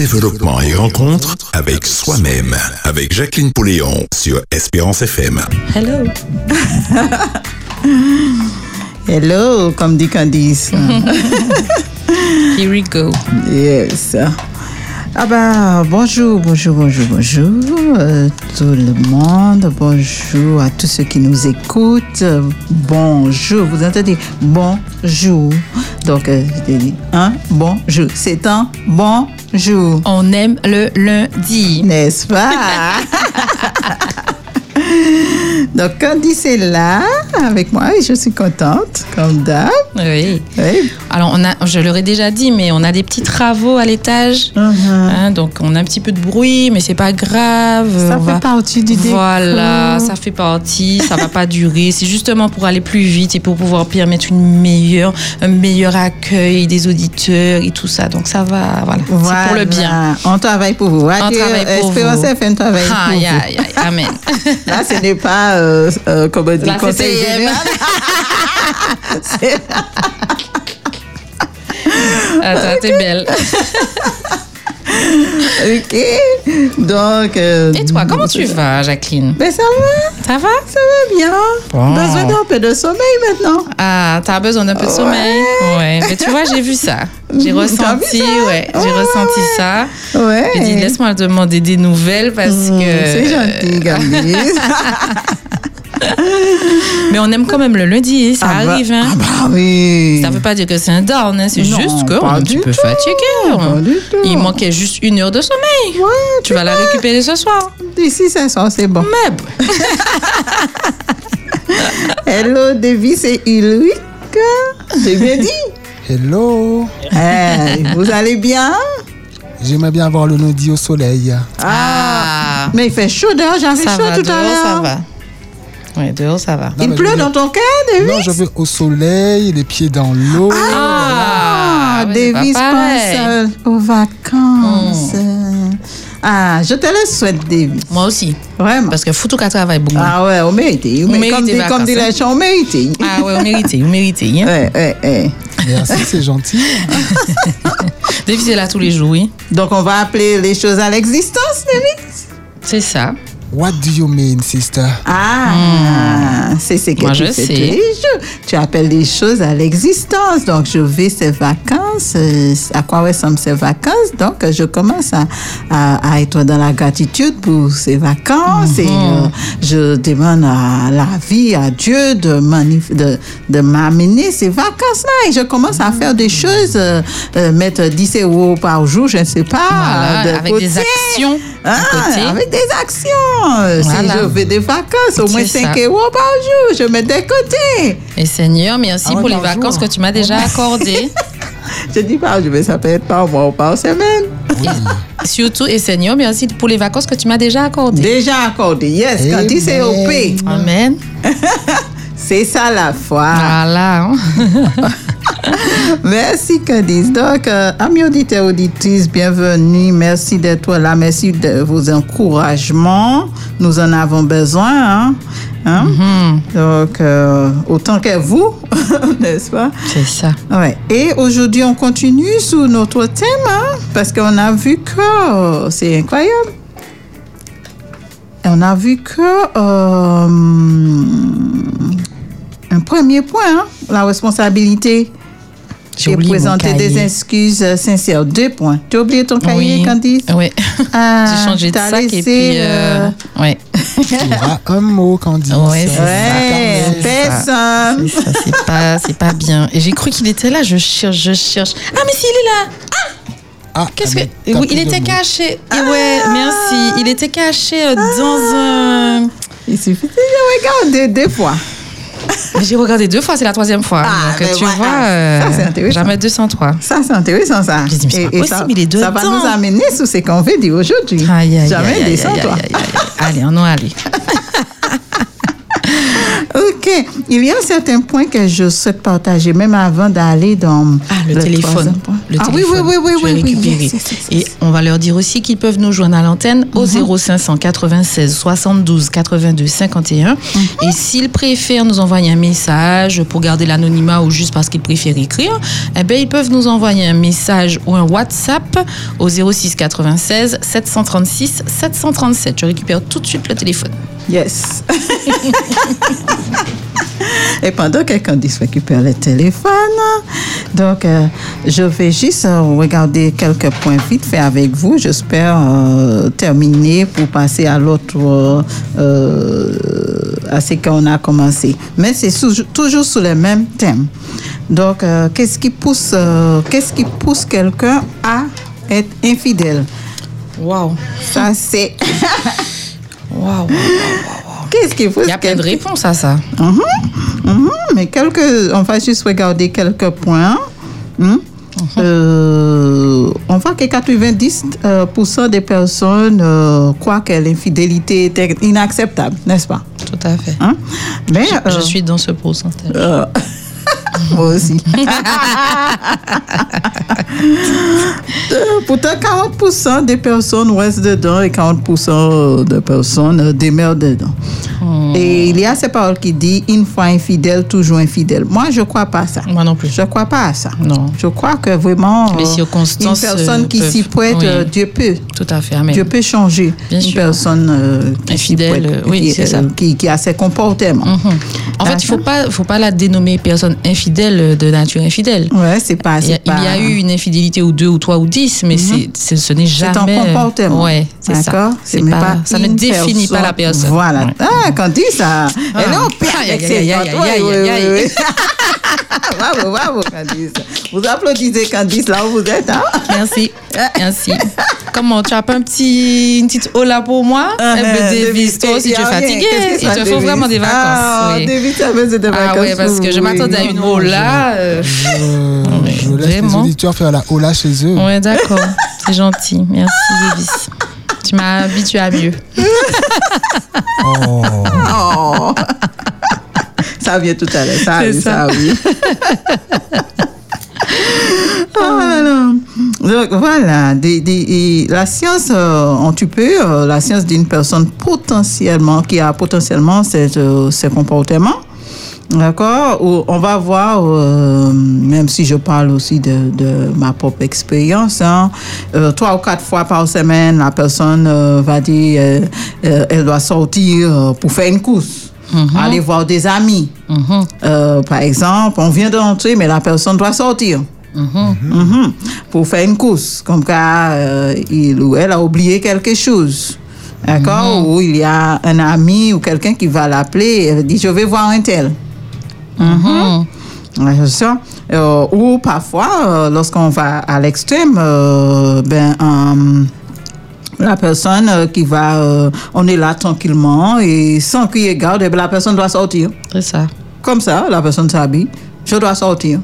développement et rencontre avec soi-même. Avec Jacqueline Pouléon sur Espérance FM. Hello. Hello, comme dit Candice. Here we go. Yes. Ah ben, bonjour, bonjour, bonjour, bonjour euh, tout le monde. Bonjour à tous ceux qui nous écoutent. Bonjour, vous entendez? Bonjour. Donc, euh, je dit, hein, bonjour. C'est un bonjour. On aime le lundi. N'est-ce pas? Donc, Candice est là avec moi et je suis contente, comme d'hab. Oui. Oui. Alors, on a, je leur ai déjà dit, mais on a des petits travaux à l'étage. Mhm. Hein, donc, on a un petit peu de bruit, mais c'est pas grave. Ça On fait va- partie du décor. Voilà, ça fait partie, ça va pas durer. C'est justement pour aller plus vite et pour pouvoir permettre une meilleure, un meilleur accueil des auditeurs et tout ça. Donc ça va, voilà, c'est pour le bien. On travaille pour vous. Radio travaille pour Espérance vous. FM travaille pour Aïe, vous. amen. Là, ce n'est pas, euh, euh, comment dire, Là, c'est conseil Attends, t'es belle. ok. Donc. euh, Et toi, comment tu vas, Jacqueline? Ben, ça va. Ça va? Ça va bien. Bon. Besoin d'un peu de sommeil maintenant. Ah, t'as besoin d'un peu de sommeil? Ouais, mais tu vois, j'ai vu ça. J'ai ressenti, ça? ouais, j'ai Ouais, ressenti ça. Ouais. J'ai dit, laisse-moi demander des nouvelles parce Mmh, que. C'est gentil, Candice. Mais on aime quand même le lundi, ça Ah bah- arrive, hein. Ah bah oui. Ça veut pas dire que c'est un down, hein, c'est juste qu'on est un petit peu fatigué. tout. Il manquait juste une heure de sommeil. Ouais, Tu vas la récupérer ce soir. D'ici 500, c'est bon. Mais bon. Hello, Davis et Ulrich. J'ai bien dit. Hello, Eh, vous allez bien? J'aimerais bien avoir le lundi au soleil. Ah, Mais il fait chaud dehors, j'avais chaud va, tout dehors, à l'heure. ça va. Oui, dehors, ça va. Non, Il pleut dans ton cœur, Davis Non, je veux au soleil, les pieds dans l'eau. Ah, ouais, c'est Davis pense aux vacances. Ah, je te le souhaite, Davis. Moi aussi. Vraiment. Parce que Foutou travaille beaucoup. Ah ouais, on mérite. On comme, mérite dit, comme dit vacances, les gens, on mérite. Ah ouais, vous méritez, vous méritez. Hein? Ouais, ouais, ouais. Merci, c'est gentil. Davis est là tous les jours, oui. Donc, on va appeler les choses à l'existence, Davis C'est ça. What do you mean, sister? Ah, c'est ce que Moi, tu je fais sais. tous les jours. Tu appelles les choses à l'existence. Donc, je vais ces vacances. euh, À quoi ressemblent ces vacances? Donc, je commence à, à, à être dans la gratitude pour ces vacances et euh, je demande à la vie, à Dieu de, manif- de, de m'amener ces vacances-là. Et je commence à faire des choses, euh, euh, mettre 10 euros par jour, je ne sais pas. Voilà, de avec des actions Ah, côté. avec des actions. Euh, Voilà. Si je vais des vacances, au moins C'est 5 ça. euros par jour, je mets de côté. Et Seigneur, merci Ah ouais, pour les vacances jour. que tu m'as déjà accordées. Je dis pas, je vais ça peut être par mois ou par semaine. Et Surtout, et Seigneur, merci pour les vacances que tu m'as déjà accordées. Déjà accordé, yes, quand il c'est au pays. Amen. C'est ça la foi. Voilà. hein. Merci Candice. Donc, euh, amis auditeurs, auditrices, bienvenue. Merci d'être là. Merci de vos encouragements. Nous en avons besoin. Hein? Hein? Donc, euh, autant que vous, n'est-ce pas? C'est ça. Ouais. Et aujourd'hui, on continue sur notre thème, hein, parce qu'on a vu que euh, c'est incroyable. On a vu que euh, un premier point, hein, la responsabilité J'ai présenter des excuses euh, sincères. Deux points. Tu as oublié ton cahier, Oui. Candice? Oui. Ah, J'ai changé de sac et puis. Euh... Ouais. Il y aura un mot, Candice. Ouais, c'est Ouais, ça. personne. C'est ça, c'est pas, c'est pas bien. Et j'ai cru qu'il était là, je cherche, je cherche. Ah, mais si, il est là Ah, Qu'est-ce ah, que. Oui, il était caché. Et ouais, merci. Il était caché euh, dans un. Il suffit de regarder deux fois. J'ai regardé deux fois, c'est la troisième fois. Ah, Donc, ben tu voilà. vois, Ça, euh, c'est intéressant. jamais 203. Ça, c'est intéressant, ça. Dit, mais c'est pas ça, possible, il est ça va nous amener sur ce qu'on veut dire aujourd'hui. Aïe, aïe, Jamais aïe, aïe, aïe, toi. aïe, aïe, aïe. Allez, on va aller. OK. Il y a certains points que je souhaite partager, même avant d'aller dans Ah, le, téléphone. Le ah téléphone. oui, oui, oui, oui, oui, oui, yes, yes, yes, Et on va leur dire aussi qu'ils peuvent nous joindre à l'antenne au Mhm. 0596 72 82 51. Mhm. Et s'ils préfèrent nous envoyer un message pour garder l'anonymat ou juste parce qu'ils préfèrent écrire, eh ben, ils peuvent nous envoyer un message ou un WhatsApp au 06 96 736 737. Je récupère tout de suite le téléphone. Yes. Et pendant que Candice récupère le téléphone, donc euh, je vais juste euh, regarder quelques points vite fait avec vous. J'espère euh, terminer pour passer à l'autre, euh, à ce qu'on a commencé. Mais c'est toujours sous le même thème. Donc, qu'est-ce qui pousse, qu'est-ce qui pousse quelqu'un à être infidèle? Waouh! Ça, c'est Waouh! Qu'est-ce qui pousse Il y a plein de réponses à ça. Mhm, mhm, mais quelques, on va juste regarder quelques points. Hmm? Euh, on voit que 90% euh, pour cent des personnes euh, croient que l'infidélité est inacceptable, n'est-ce pas? Tout à fait. Hein? Mais, Je euh, suis dans ce pourcentage. Moi aussi. Euh, Pourtant, 40% des personnes restent dedans et 40% de personnes euh, demeurent dedans. Hmm. Et il y a ces paroles qui disent une fois infidèle, toujours infidèle. Moi, je ne crois pas à ça. Moi non plus. Je ne crois pas à ça. Non. Je crois que vraiment, Les euh, circonstances, une personne qui s'y prête, oui. Dieu peut. Tout à fait. Amen. Dieu peut changer Bien une sûr. personne euh, qui Infidèle, prête, oui, qui, ça. qui, qui a ses comportements. Mhm. En fait, il faut pas, faut pas la dénommer personne infidèle de nature infidèle. Ouais, c'est pas. Il y, a, c'est pas- il y a eu une infidélité ou deux ou trois ou dix, mais c'est, c'est- ce n'est C'est jamais. un comportement. Ouais, c'est ça. D'accord C'est mais pas, ça ne définit pas la personne. Voilà. Ouais. Ah, quand ça, elle Oui, aïe, oui, aïe, oui, oui. bravo, bravo, Candice. Vous applaudissez Candice là où vous êtes, hein? Merci. Merci. Comment tu as pas un petit, une petite hola pour moi? Ah, Eh ben, euh, Davis, toi aussi tu es rien. fatigué. Qu'est-ce que Il ça, te faut vraiment des vacances. Ah, oui. Davis, ça faisait des vacances. Ah ouais, parce que je oui. m'attendais à une non, hola. euh, Je, je laisse les auditeurs faire la hola chez eux. Ouais, d'accord. C'est gentil. Merci, Davis. Tu m'as habitué à mieux. Oh. Oh. ça vient tout à l'heure. Ça, oui, ça. ça, oui. Oh là là. Donc voilà, des- des- et la science, euh, on tu peux, euh, la science d'une personne potentiellement, qui a potentiellement cette, euh, ce comportement. D'accord? On va voir, euh, même si je parle aussi de, de ma propre expérience, hein, euh, trois ou quatre fois par semaine, la personne euh, va dire elle doit sortir pour faire une course, aller voir des amis. Mhm. Par exemple, on vient d'entrer, mais la personne doit sortir. Mhm. Pour faire une course. Comme quand euh, il ou elle a oublié quelque chose. D'accord? Ou il y a un ami ou quelqu'un qui va l'appeler et elle dit Je vais voir un tel. Euh, ou parfois, euh, lorsqu'on va à l'extrême, euh, ben, la personne qui va, on est là tranquillement et sans crier garde, eh ben, la personne doit sortir. C'est ça. Comme ça, la personne s'habille. Je dois sortir.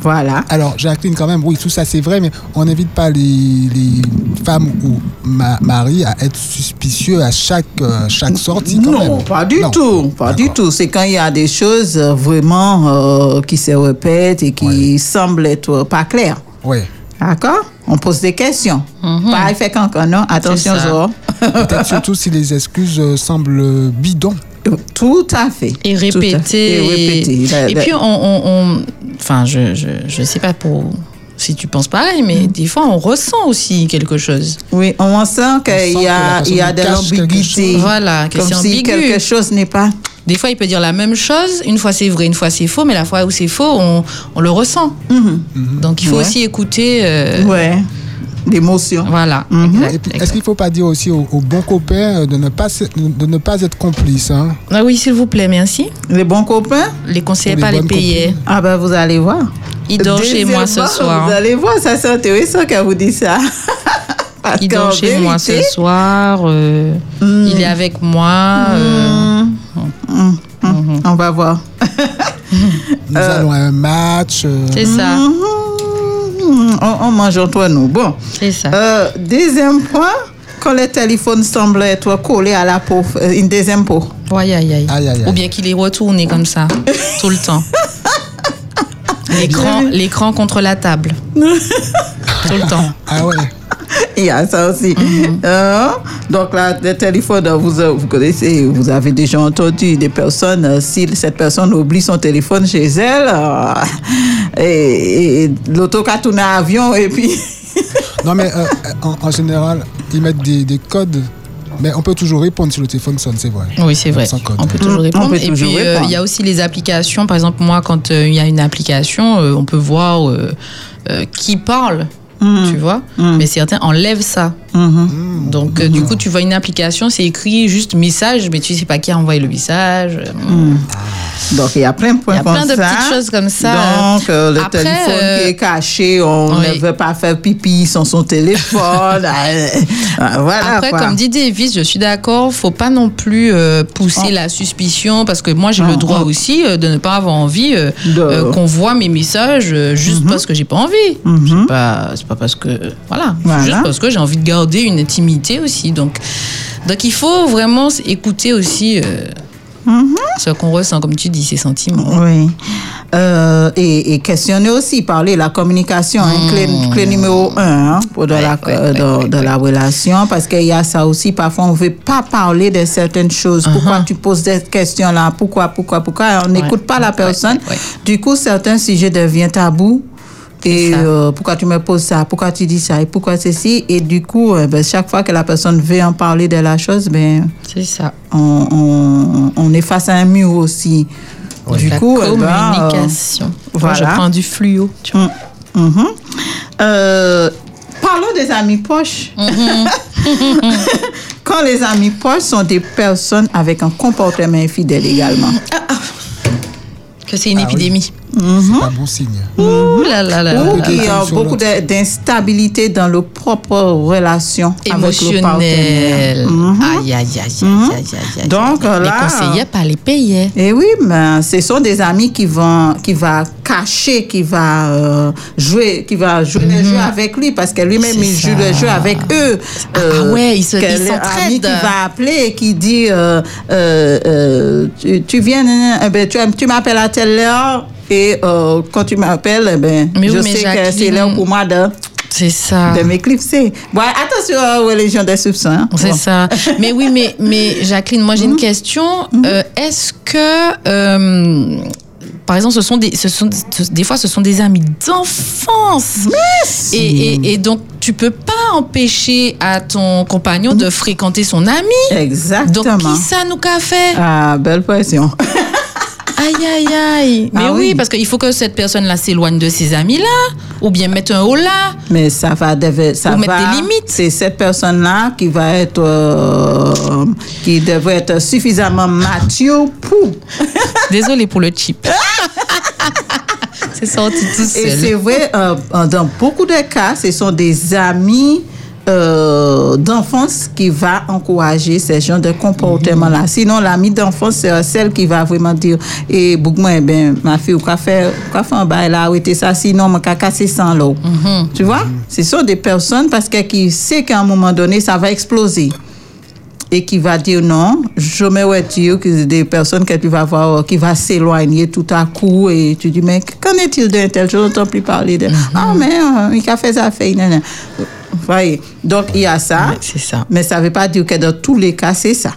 Voilà. Alors, Jacqueline, quand même, oui, tout ça c'est vrai, mais on n'invite pas les, les femmes ou ma- maris à être suspicieux à chaque, euh, chaque sortie. Quand non, même. pas du Non. tout. Pas du tout. C'est quand il y a des choses euh, vraiment euh, qui se répètent et qui semblent être pas claires. Oui. D'accord? On pose des questions. Pas fait quand non? Attention. Zoro. Peut-être surtout si les excuses euh, semblent bidons. Tout à fait. Et fait. répéter. Et répéter. Et puis, on, on- on- enfin, je, je, je sais pas pour si tu penses pareil, Mm. mais des fois, on ressent aussi quelque chose. Oui, on sent qu'il y a, il y a de l'ambiguïté. Voilà, que Comme si quelque chose n'est pas. Des fois, il peut dire la même chose. Une fois, c'est vrai, une fois, c'est faux. Mais la fois où c'est faux, on, on le ressent. Donc, il faut Ouais. aussi écouter. euh, Ouais. L'émotion. Voilà. Mhm. est-ce qu'il ne faut pas dire aussi aux, aux bons copains euh, de ne pas, se- de ne pas être complices hein? Ah oui, s'il vous plaît, merci. Les bons copains? Les conseillers, pas les payer. copines. Ah ben vous allez voir. Il dort chez moi ce soir. Vous allez voir, ça c'est intéressant qu'elle vous dit ça. Il dort chez moi ce soir. euh, Il est avec moi. euh, hum, hum, On va voir. Nous allons à un match. euh, C'est ça. Hum, on, on mange entre nous. Bon. C'est ça. Euh, deuxième point, quand le téléphone semble être collé à la peau, euh, une deuxième peau. Aïe, aïe, aïe. Aïe, aïe, aïe. Ou bien qu'il est retourné comme ça, tout le temps. L'écran, l'écran contre la table. tout le temps. Ah ouais. Il y a ça aussi. Euh, donc là, le téléphone, vous, euh, vous connaissez, vous avez déjà entendu des personnes, euh, si cette personne oublie son téléphone chez elle, euh, et, et l'auto tourné à avion, et puis... Non, mais euh, en, en général, ils mettent des, des codes, mais on peut toujours répondre si le téléphone sonne, c'est vrai. Oui, c'est vrai. Sans code. On peut toujours Mm, répondre. peut Et toujours puis, euh, il y a aussi les applications. Par exemple, moi, quand euh, il y a une application, euh, on peut voir euh, euh, qui parle, Tu vois. Mais certains enlèvent ça. Mhm. Donc, euh, du coup, tu vois une application, c'est écrit juste message, mais tu sais pas qui a envoyé le message. Mm. Donc, il y a plein de points Il y a comme plein de ça. petites choses comme ça. Donc, euh, le Après, téléphone euh, qui est caché, on oui. ne veut pas faire pipi sans son téléphone. Euh, euh, voilà, Après, quoi. comme dit Davis, je suis d'accord, faut pas non plus euh, pousser Oh. la suspicion parce que moi j'ai Oh, le droit oh. aussi euh, de ne pas avoir envie euh, De- euh, qu'on voit mes messages euh, juste Mhm. parce que j'ai pas envie. C'est pas, pas parce que voilà, Voilà. juste parce que j'ai envie de garder une intimité aussi. Donc, donc il faut vraiment écouter aussi euh, Mhm. ce qu'on ressent, comme tu dis, ces sentiments. Oui. Euh, et, et questionner aussi, parler la communication, hein, clé, clé numéro un hein, pour de Ouais, la, ouais, euh, ouais, ouais. la relation, parce qu'il y a ça aussi, parfois on ne veut pas parler de certaines choses. Pourquoi tu poses des questions là? Pourquoi, pourquoi, pourquoi? On n'écoute pas la personne. Du coup, certains sujets deviennent tabous. Et ça. euh, pourquoi tu me poses ça? Pourquoi tu dis ça? Et pourquoi ceci? Et du coup, euh, ben, chaque fois que la personne veut en parler de la chose, ben, C'est ça. on, on, on est face à un mur aussi. Du la coup, ben, euh, communication. Moi, je voilà. prends du fluo. Tu vois. Mm, mhm. Euh, parlons des amis poches. Quand les amis poches sont des personnes avec un comportement infidèle également. Que c'est une Ah oui. Épidémie. C'est pas bon signe. Ouh là là Ou là. ont sur beaucoup d'instabilité dans leur propre relation avec le partenaire. émotionnel. Mhm. Aïe, aïe, aïe, aïe, aïe, aïe, aïe. Donc, là- Les conseillers, pas les payer. Et oui, mais ce sont des amis qui vont, qui va cacher, qui va euh, jouer, qui va jouer le jeu avec lui parce que lui-même il joue ça. le jeu avec eux. Ah ouais, ils se- quel ils ami s'entraident. qui va appeler et qui dit, euh, euh, euh, tu, tu viens, eh ben, tu, tu m'appelles à telle heure et euh, quand tu m'appelles, eh ben, Mais je oui, sais que c'est l'heure pour moi de, C'est ça. de m'éclipser. Bon, attention aux religions des soupçons. hein. C'est Bon. ça. Mais oui, mais, mais Jacqueline, moi j'ai une question. Euh, Est-ce que, euh, par exemple, ce sont des, ce sont, des fois, ce sont des amis d'enfance? Et, et, et donc, tu peux pas empêcher à ton compagnon de fréquenter son ami? Donc, Exactement. qui ça nous qu'a fait? Ah, belle pression. Aïe, aïe, aïe. Mais Ah oui, oui. parce qu'il faut que cette personne-là s'éloigne de ses amis-là. Ou bien mettre un haut là. Mais ça va, ça Ou mettre des limites. C'est cette personne-là qui va être, euh, qui devrait être suffisamment mature pour. Désolée pour le chip. C'est sorti tout Et seul. c'est vrai, euh, dans beaucoup de cas, ce sont des amis euh, d'enfance qui va encourager ces genres de comportements-là. Mhm. Sinon, l'ami d'enfance, c'est celle qui va vraiment dire, et beaucoup eh ben, ma fille, qu'a fait, qu'a fait un bail là, ou était ça, sinon, m'a cassé sans l'eau. Mhm. Tu vois? Ce sont des personnes parce que qui sait qu'à un moment donné, ça va exploser. Et qui va dire non, je me retire, que des personnes que tu vas voir qui va s'éloigner tout à coup et tu dis, mais qu'en est-il d'un tel? Je n'entends plus parler de. Ah, mais euh, il a fait ça, fait. nan, nan. Voyez. Donc, il y a ça. C'est ça. Mais ça ne veut pas dire que dans tous les cas, c'est ça.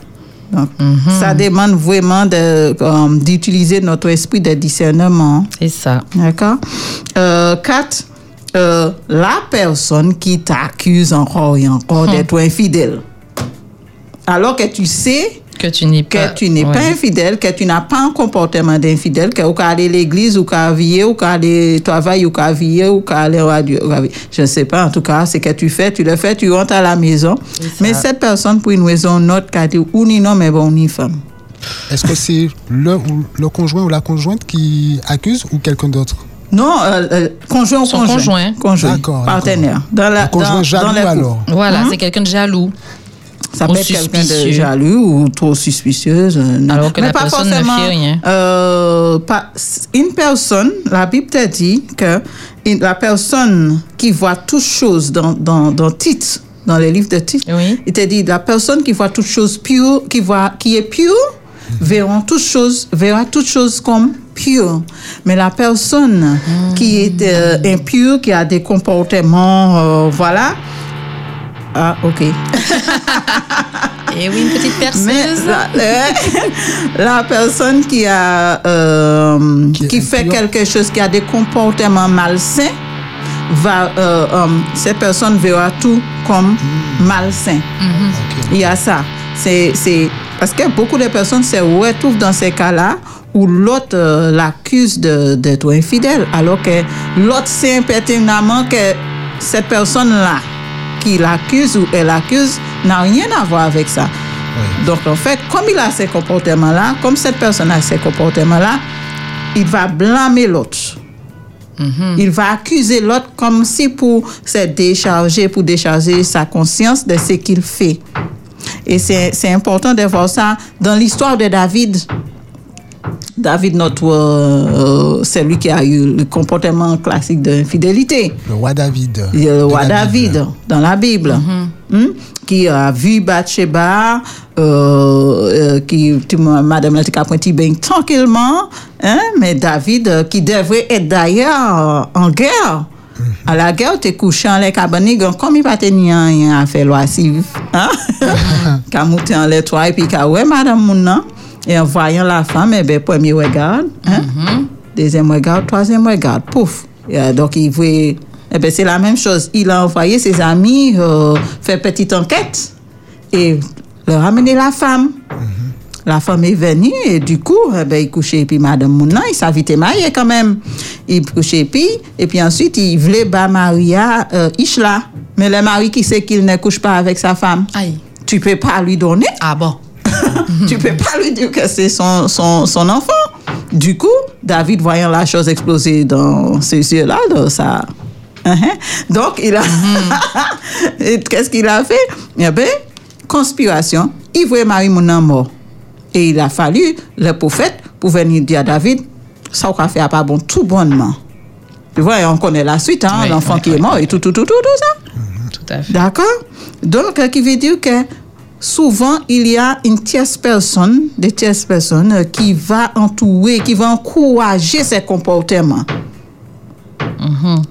Donc, Mhm. ça demande vraiment de, euh, d'utiliser notre esprit de discernement. C'est ça. D'accord? Euh, Quatre, euh, la personne qui t'accuse encore et encore Hum. d'être infidèle. Alors que tu sais Que tu n'es que pas. tu n'es pas ouais. infidèle, que tu n'as pas un comportement d'infidèle, que ou qu'à aller à l'église, ou qu'à veiller, ou qu'à aller travailler, ou qu'à veiller, ou qu'à aller au radio. ou qu'à veiller. Je ne sais pas, en tout cas, c'est que tu fais, tu le fais, tu rentres à la maison. Mais cette personne, pour une raison ou une autre, qu'a dit, ou ni non, mais bon, ni femme. Est-ce que c'est le, ou le conjoint ou la conjointe qui accuse ou quelqu'un d'autre? Non, euh, euh, conjoint ou conjoint. conjoint. Conjoint, D'accord, partenaire. Dans la, conjoint dans- jaloux dans alors Voilà, Hein? c'est quelqu'un de jaloux. Ça peut être quelqu'un de jaloux ou trop suspicieuse. euh, non. Alors que Mais la pas personne ne forcément, fait rien. euh, pas, une personne, la Bible te dit que une- la personne qui voit toutes choses dans, dans, dans titre, dans les livres de titres. Oui. Il te dit, la personne qui voit toutes choses pures, qui voit, qui est pure, verra toutes choses, verra toutes choses comme pure. Mais la personne qui est euh, impure, qui a des comportements, euh, voilà. Ah, ok. Et oui, une petite Mais perceuse. la, la personne qui a euh, Qui fait quelque chose qui a des comportements malsains va euh, euh, cette personne verra tout comme malsain. Ok. Il y a ça. C'est c'est parce que beaucoup de personnes se retrouvent dans ces cas-là où l'autre euh, l'accuse de- d'être infidèle alors que l'autre sait pertinemment que cette personne-là qui l'accuse ou elle accuse n'a rien à voir avec ça. Oui. Donc, en fait, comme il a ces comportements-là, comme cette personne a ces comportements-là, il va blâmer l'autre. Il va accuser l'autre comme si pour se décharger, pour décharger sa conscience de ce qu'il fait. Et c'est important de voir ça dans l'histoire de David. David, notre, euh, celui qui a eu le comportement classique d'infidélité. Le roi David. A le de roi la David Bible. dans la Bible, Hmm? qui a vu Bathsheba, euh, euh, qui, tu Madame la a pointé bien tranquillement, hein, mais David, euh, qui devrait être d'ailleurs en guerre. À la guerre, tu es couché en les cabaniques, comme il va tenir rien à faire loisive. Hein? Quand monté en les toits, et puis quand ouais, Madame Mouna, et en voyant la femme, eh ben, premier regard, hein? deuxième regard, troisième regard, pouf. Et, donc, il voulait. Eh ben, c'est la même chose. Il a envoyé ses amis euh, faire petite enquête et leur amener la femme. La femme est venue et du coup, eh ben, il couchait. Et puis, Madame Mouna, il s'invitait marié quand même. Il couchait puis, et puis ensuite, il voulait bas Maria euh, Ishla. Mais le mari qui sait qu'il ne couche pas avec sa femme, Aïe. tu peux pas lui donner Ah bon. tu peux pas lui dire que c'est son, son, son enfant. Du coup, David, voyant la chose exploser dans ses yeux-là, dans sa... Hein, Donc, il a... Et Qu'est-ce qu'il a fait? Eh bien, conspiration. Il voulait marier mon mort. Et il a fallu le prophète pour venir dire à David, ça, va faire pas bon, tout bonnement. Tu vois, et on connaît la suite, hein, Oui, l'enfant oui, qui oui. est mort et tout, tout, tout, tout, tout ça. Tout à fait. D'accord? Donc, euh, qui veut dire que souvent, il y a une tierce personne, des tierces personnes euh, qui va entourer, qui va encourager ces comportements.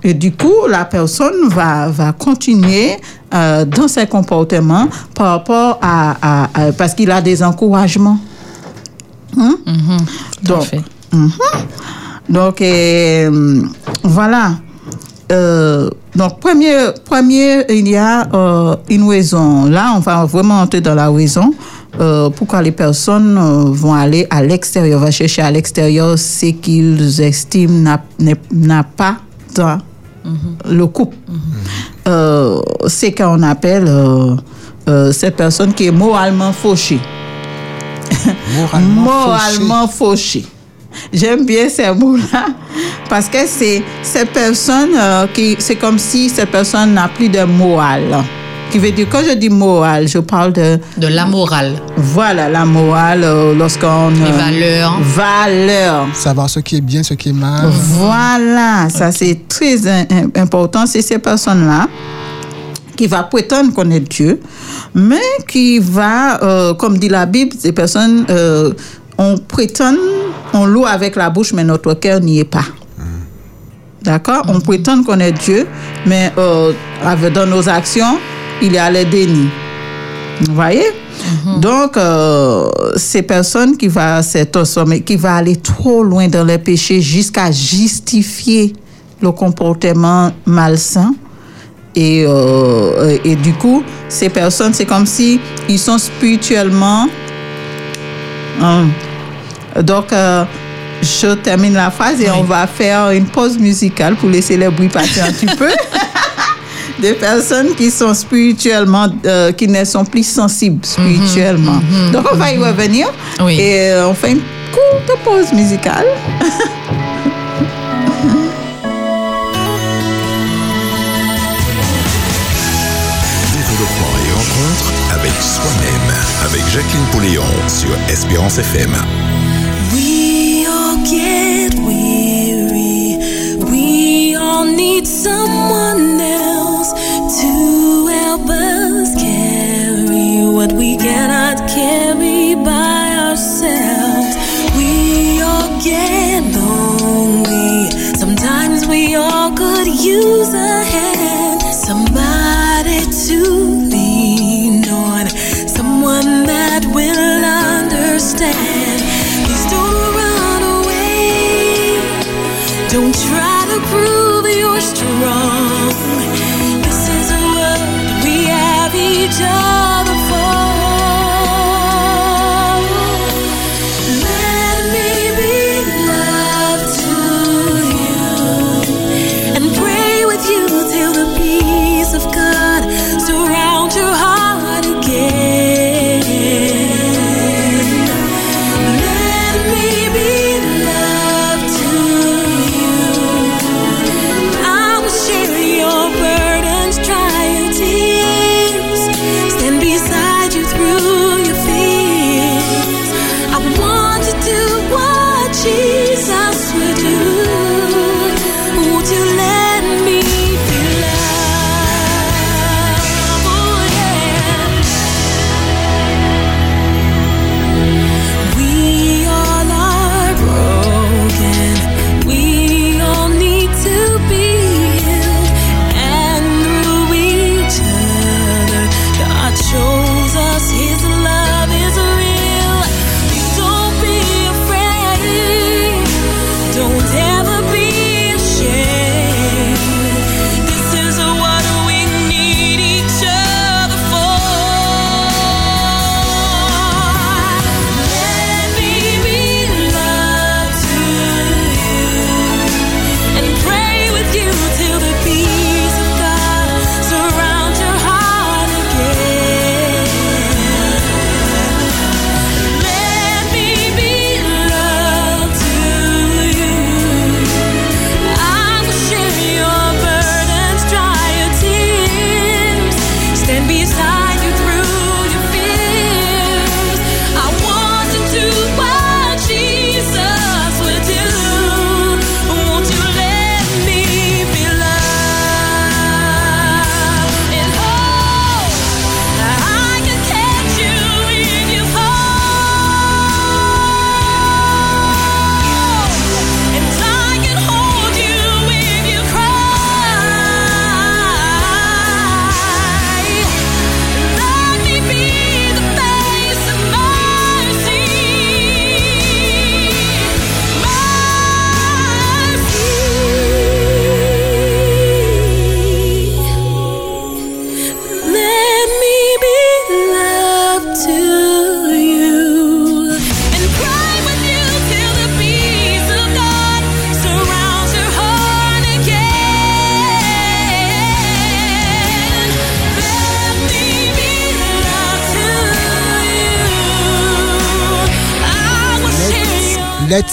Et du coup, la personne va, va continuer euh, dans ses comportements par rapport à... à- à- parce qu'il a des encouragements. Hein? Tout à Donc, fait. donc, euh, voilà. Euh, donc, premier, premier, il y a euh, une raison. Là, on va vraiment entrer dans la raison. euh, pourquoi les personnes vont aller à l'extérieur, vont chercher à l'extérieur ce qu'ils estiment n'a- pas dans le couple. Euh, c'est qu'on appelle cette personne qui est moralement fauchée Moralement, moralement fauché. J'aime bien ces mots-là parce que c'est cette personne euh, qui, c'est comme si cette personne n'a plus de morale. Qui veut dire, quand je dis morale, je parle de, De la morale. voilà, la morale euh, lorsqu'on... Les euh, valeurs. Valeurs. Savoir ce qui est bien, ce qui est mal. Voilà, ça c'est très im- im- important. C'est ces personnes-là qui va prétendre connaître Dieu, mais qui va, euh, comme dit la Bible, ces personnes, euh, on prétend, on loue avec la bouche, mais notre cœur n'y est pas. D'accord? On prétend connaître Dieu, mais euh, avec, dans nos actions, il y a le déni. Vous voyez? Donc, euh, ces personnes qui vont se transformer, qui vont aller trop loin dans les péchés jusqu'à justifier le comportement malsain. Et, euh, et du coup, ces personnes, c'est comme si ils sont spirituellement. hein. Donc, euh, je termine la phrase et on va faire une pause musicale pour laisser le bruit passer un petit peu. Des personnes qui sont spirituellement, euh, qui ne sont plus sensibles spirituellement. Donc, on va y revenir. Oui. Et euh, on fait une courte pause musicale. Développement et rencontre avec soi-même. Avec Jacqueline Pouléon sur Espérance FM. Need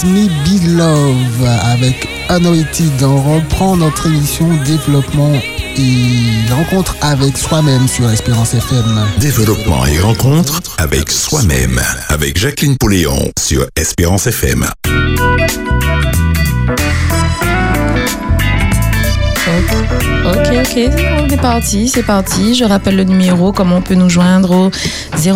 Me Be Love avec Anointed. On reprend notre émission développement et rencontre avec soi-même sur Espérance FM. Développement et rencontre avec soi-même. Avec Jacqueline Pouléon sur Espérance FM. Ok, ok, on est parti, c'est parti. Je rappelle le numéro, comment on peut nous joindre au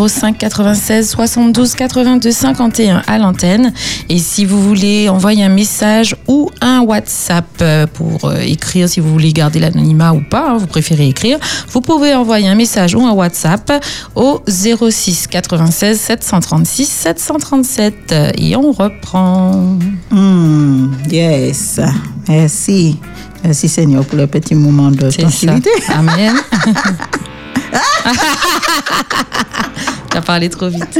05 96 72 82 51 à l'antenne. Et si vous voulez envoyer un message ou un WhatsApp euh, pour euh, écrire, si vous voulez garder l'anonymat ou pas, hein, vous préférez écrire, vous pouvez envoyer un message ou un WhatsApp au 06 96 736 737. Et on reprend. Hmm, yes. Merci. Merci Seigneur pour le petit moment de tranquillité. Amen. T'as parlé trop vite.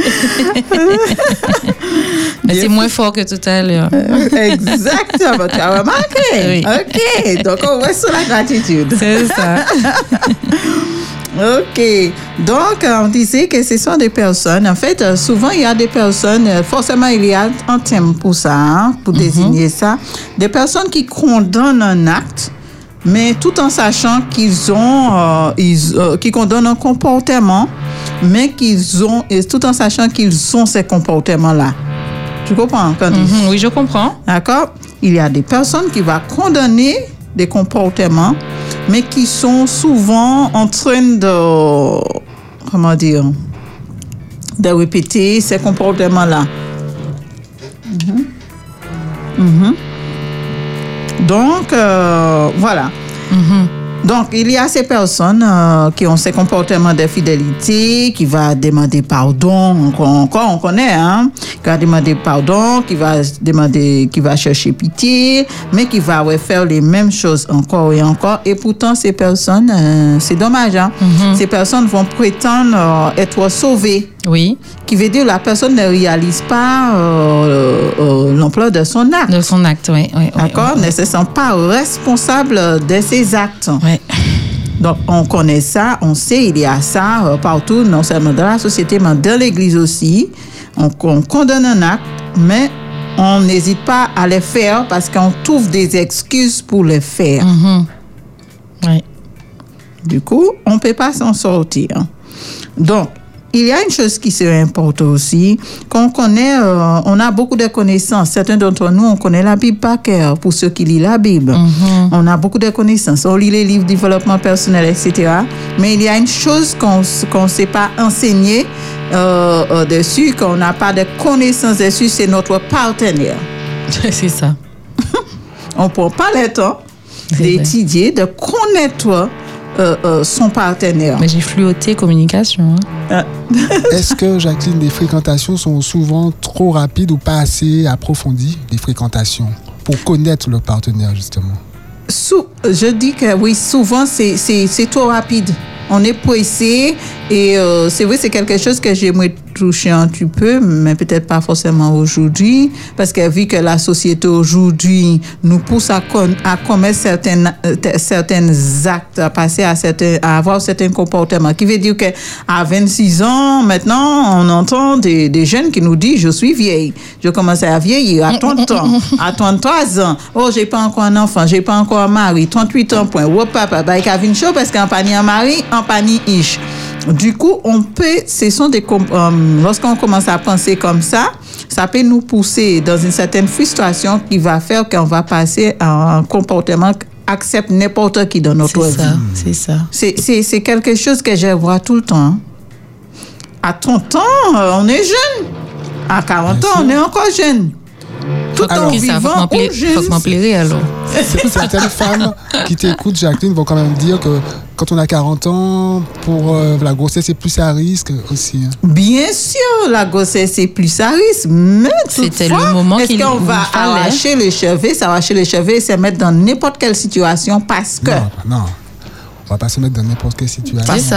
Mais c'est moins fort que tout à l'heure. Exactement, tu as remarqué. Oui. Ok, donc on reste sur la gratitude. C'est ça. Ok, donc euh, on disait que ce sont des personnes, en fait, euh, souvent il y a des personnes, euh, forcément il y a un thème pour ça, hein, pour désigner ça, des personnes qui condamnent un acte, mais tout en sachant qu'ils ont, euh, ils, euh, qui condamnent un comportement, mais qu'ils ont, et tout en sachant qu'ils ont ces comportements-là. Tu comprends, Candice? Mhm, oui, je comprends. D'accord? Il y a des personnes qui vont condamner des comportements, mais qui sont souvent en train de, comment dire, de répéter ces comportements-là. Mhm. Mhm. Donc, euh, voilà. Donc, il y a ces personnes euh, qui ont ces comportements d'infidélité, qui va demander pardon, encore, encore on connaît, hein, qui va demander pardon, qui va demander, qui va chercher pitié, mais qui va ouais, faire les mêmes choses encore et encore. Et pourtant, ces personnes, euh, c'est dommage, hein, ces personnes vont prétendre euh, être sauvées Oui, qui veut dire la personne ne réalise pas euh, euh, l'ampleur de son acte. de son acte, oui. oui, oui, D'accord? oui. Ne se sent pas responsable de ses actes. Ouais. Donc, on connaît ça, on sait, il y a ça euh, partout, non seulement dans la société, mais dans l'Église aussi. On, on condamne un acte, mais on n'hésite pas à les faire parce qu'on trouve des excuses pour les faire. Mhm. Ouais. Du coup, on ne peut pas s'en sortir. Donc, il y a une chose qui serait importante aussi, qu'on connaît, euh, on a beaucoup de connaissances. Certains d'entre nous, on connaît la Bible par cœur, pour ceux qui lisent la Bible. On a beaucoup de connaissances. On lit les livres de développement personnel, etc. Mais il y a une chose qu'on ne sait pas enseigner euh, euh, dessus, qu'on n'a pas de connaissances dessus, c'est notre partenaire. c'est ça. On ne prend pas le temps d'étudier, de connaître euh, euh, son partenaire. Mais j'ai fluoté communication. hein. Est-ce que, Jacqueline, les fréquentations sont souvent trop rapides ou pas assez approfondies, les fréquentations, pour connaître le partenaire, justement? Sou- je dis que oui, souvent c'est- c'est c'est trop rapide. On est pressé et euh, c'est vrai, c'est quelque chose que j'aimerais toucher un petit peu, mais peut-être pas forcément aujourd'hui, parce que vu que la société aujourd'hui nous pousse à, commettre certaines, euh, certains actes, à passer à, certains, à avoir certains comportements, qui veut dire que à 26 ans, maintenant, on entend des, jeunes qui nous disent, je suis vieille, je commence à vieillir à 30 ans, à 33 ans, oh, j'ai pas encore un enfant, j'ai pas encore un mari, 38 ans, point, oh, papa, bah, il y a une chose parce qu'en panier un mari, ish. Du coup, on peut, ce sont des, euh, lorsqu'on commence à penser comme ça, ça peut nous pousser dans une certaine frustration qui va faire qu'on va passer à un comportement accepte n'importe qui dans notre vie. ça, c'est ça. C'est- C'est c'est quelque chose que je vois tout le temps. À 30 ans, euh, on est jeune. À 40 ans, on est encore jeune. Tout Alors, en vivant alors. Certaines femmes qui t'écoutent, Jacqueline, vont quand même dire que quand on a 40 ans, pour euh, la grossesse, c'est plus à risque aussi. hein. Bien sûr, la grossesse est plus à risque, mais C'était toutefois, le moment est-ce qu'il- qu'on va arracher les cheveux, s'arracher les cheveux et se mettre dans n'importe quelle situation parce que Non, non. On va pas se mettre dans n'importe quelle situation. parce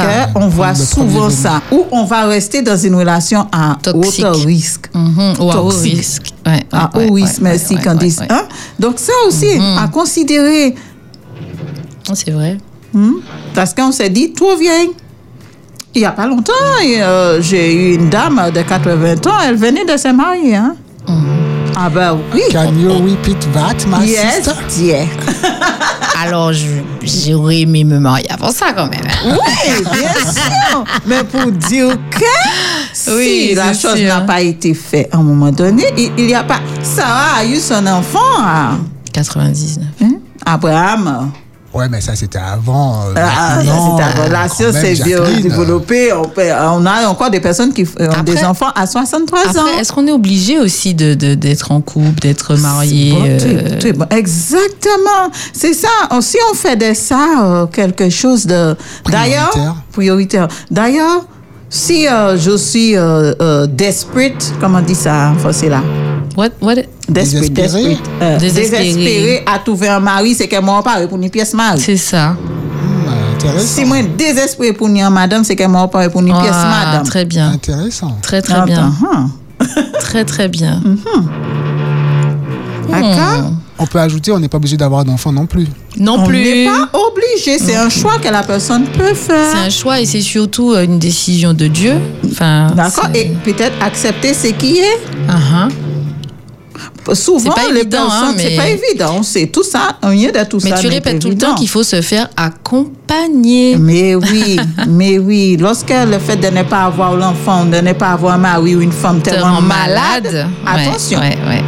voit souvent ça ou on va rester dans une relation à Toxique. haut risque. Mhm. Ou à haut risque. Ouais, à haut risque, merci Candice. ouais, ouais. Hein? Donc ça aussi à considérer. Oh, C'est vrai. Hmm? Parce qu'on s'est dit, trop vieille. Il n'y a pas longtemps, euh, j'ai eu une dame de 80 ans, elle venait de se marier. Hein? Ah ben oui. Can you repeat that, my Yes, sister? dear. Alors, je- j'aurais aimé me marier avant ça quand même. hein. Oui, bien sûr. Mais pour dire que Oui, si la chose n'a pas été faite à un moment donné, il n'y a pas. Sarah a eu son enfant à 99. hein, Abraham. Ouais, mais ça, c'était avant. euh, Ah, ça, maintenant, c'est avant. La science s'est développée. On, peut- on a encore des personnes qui ont Après- des enfants à 63 ans. Est-ce qu'on est obligé aussi de de- d'être en couple, d'être marié Bon, euh, bon. Exactement. C'est ça. Si on fait de ça euh, quelque chose de... D'ailleurs, Prioritaire. prioritaire. D'ailleurs, si euh, je suis euh, euh, desperate, comment on dit ça en français là? What, what, Desperate, Désespéré. desperate. Euh, Désespéré. désespéré à trouver un mari, c'est qu'elle m'a pas pour une pièce mari. c'est ça. Hmm. Si moi désespéré pour une madame, c'est qu'elle m'a pas pour une pièce Ah, madame. très bien. Intéressant. Très, très bien. Attends, hein. Très, très bien. D'accord? On peut ajouter, on n'est pas obligé d'avoir d'enfants non plus. Non On plus. n'est pas obligé. C'est un choix que la personne peut faire. C'est un choix et c'est surtout euh, une décision de Dieu. Enfin, D'accord Et peut-être accepter ce qui est. Ah, ah. Souvent, C'est pas les évident, personnes, hein, c'est mais- pas évident. On sait tout ça. Rien de tout Mais ça. tu n'est répètes tout le temps qu'il faut se faire accompagner. Mais oui, mais oui. Lorsque le fait de ne pas avoir l'enfant, de ne pas avoir un mari ou une femme Te tellement rend malade, Ouais, attention. Ouais, ouais.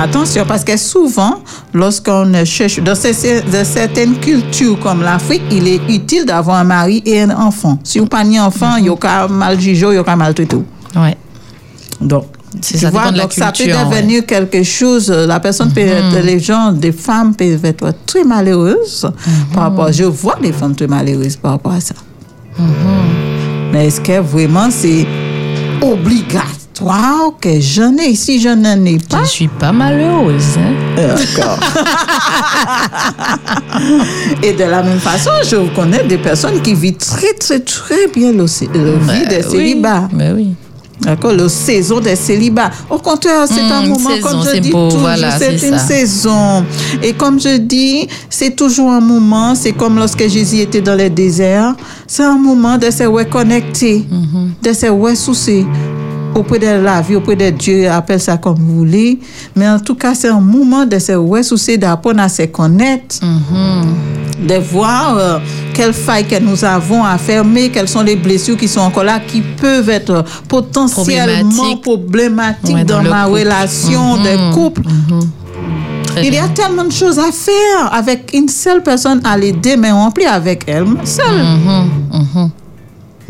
Attention, parce que souvent, lorsqu'on cherche, dans certaines cultures comme l'Afrique, il est utile d'avoir un mari et un enfant. Si vous n'avez pas un enfant, il y a mal jugé, il y a mal traité. Ouais. Donc, C'est tu ça vois, dépend de la donc ça peut devenir quelque chose. euh, La personne peut être, les gens, des femmes peuvent être très malheureuses par rapport. Je vois des femmes très malheureuses par rapport à ça. Mais est-ce que vraiment c'est obligatoire que je n'ai Si je n'en ai Je pas, ne suis pas malheureuse. hein. D'accord. Et de la même façon, je connais des personnes qui vivent très, très, très bien le, le vie Bah des oui, célibats. bah oui. D'accord, le saison des célibats. Au contraire, c'est un une moment, saison, comme je dis beau, toujours, voilà, c'est une ça. saison. Et comme je dis, c'est toujours un moment, c'est comme lorsque Jésus était dans le désert, c'est un moment de se reconnecter, Mm-hmm. de se ressourcer auprès de la vie, auprès de Dieu, appelle ça comme vous voulez. Mais en tout cas, c'est un moment de se ressourcer, d'apprendre à se connaître Mm-hmm. De voir euh, quelles failles que nous avons à fermer, quelles sont les blessures qui sont encore là, qui peuvent être potentiellement Problématiques. Ouais, dans, dans ma couple. relation de couple. Très Il y a tellement de choses à faire avec une seule personne à l'aider, mais remplie avec elle seule. Mhm,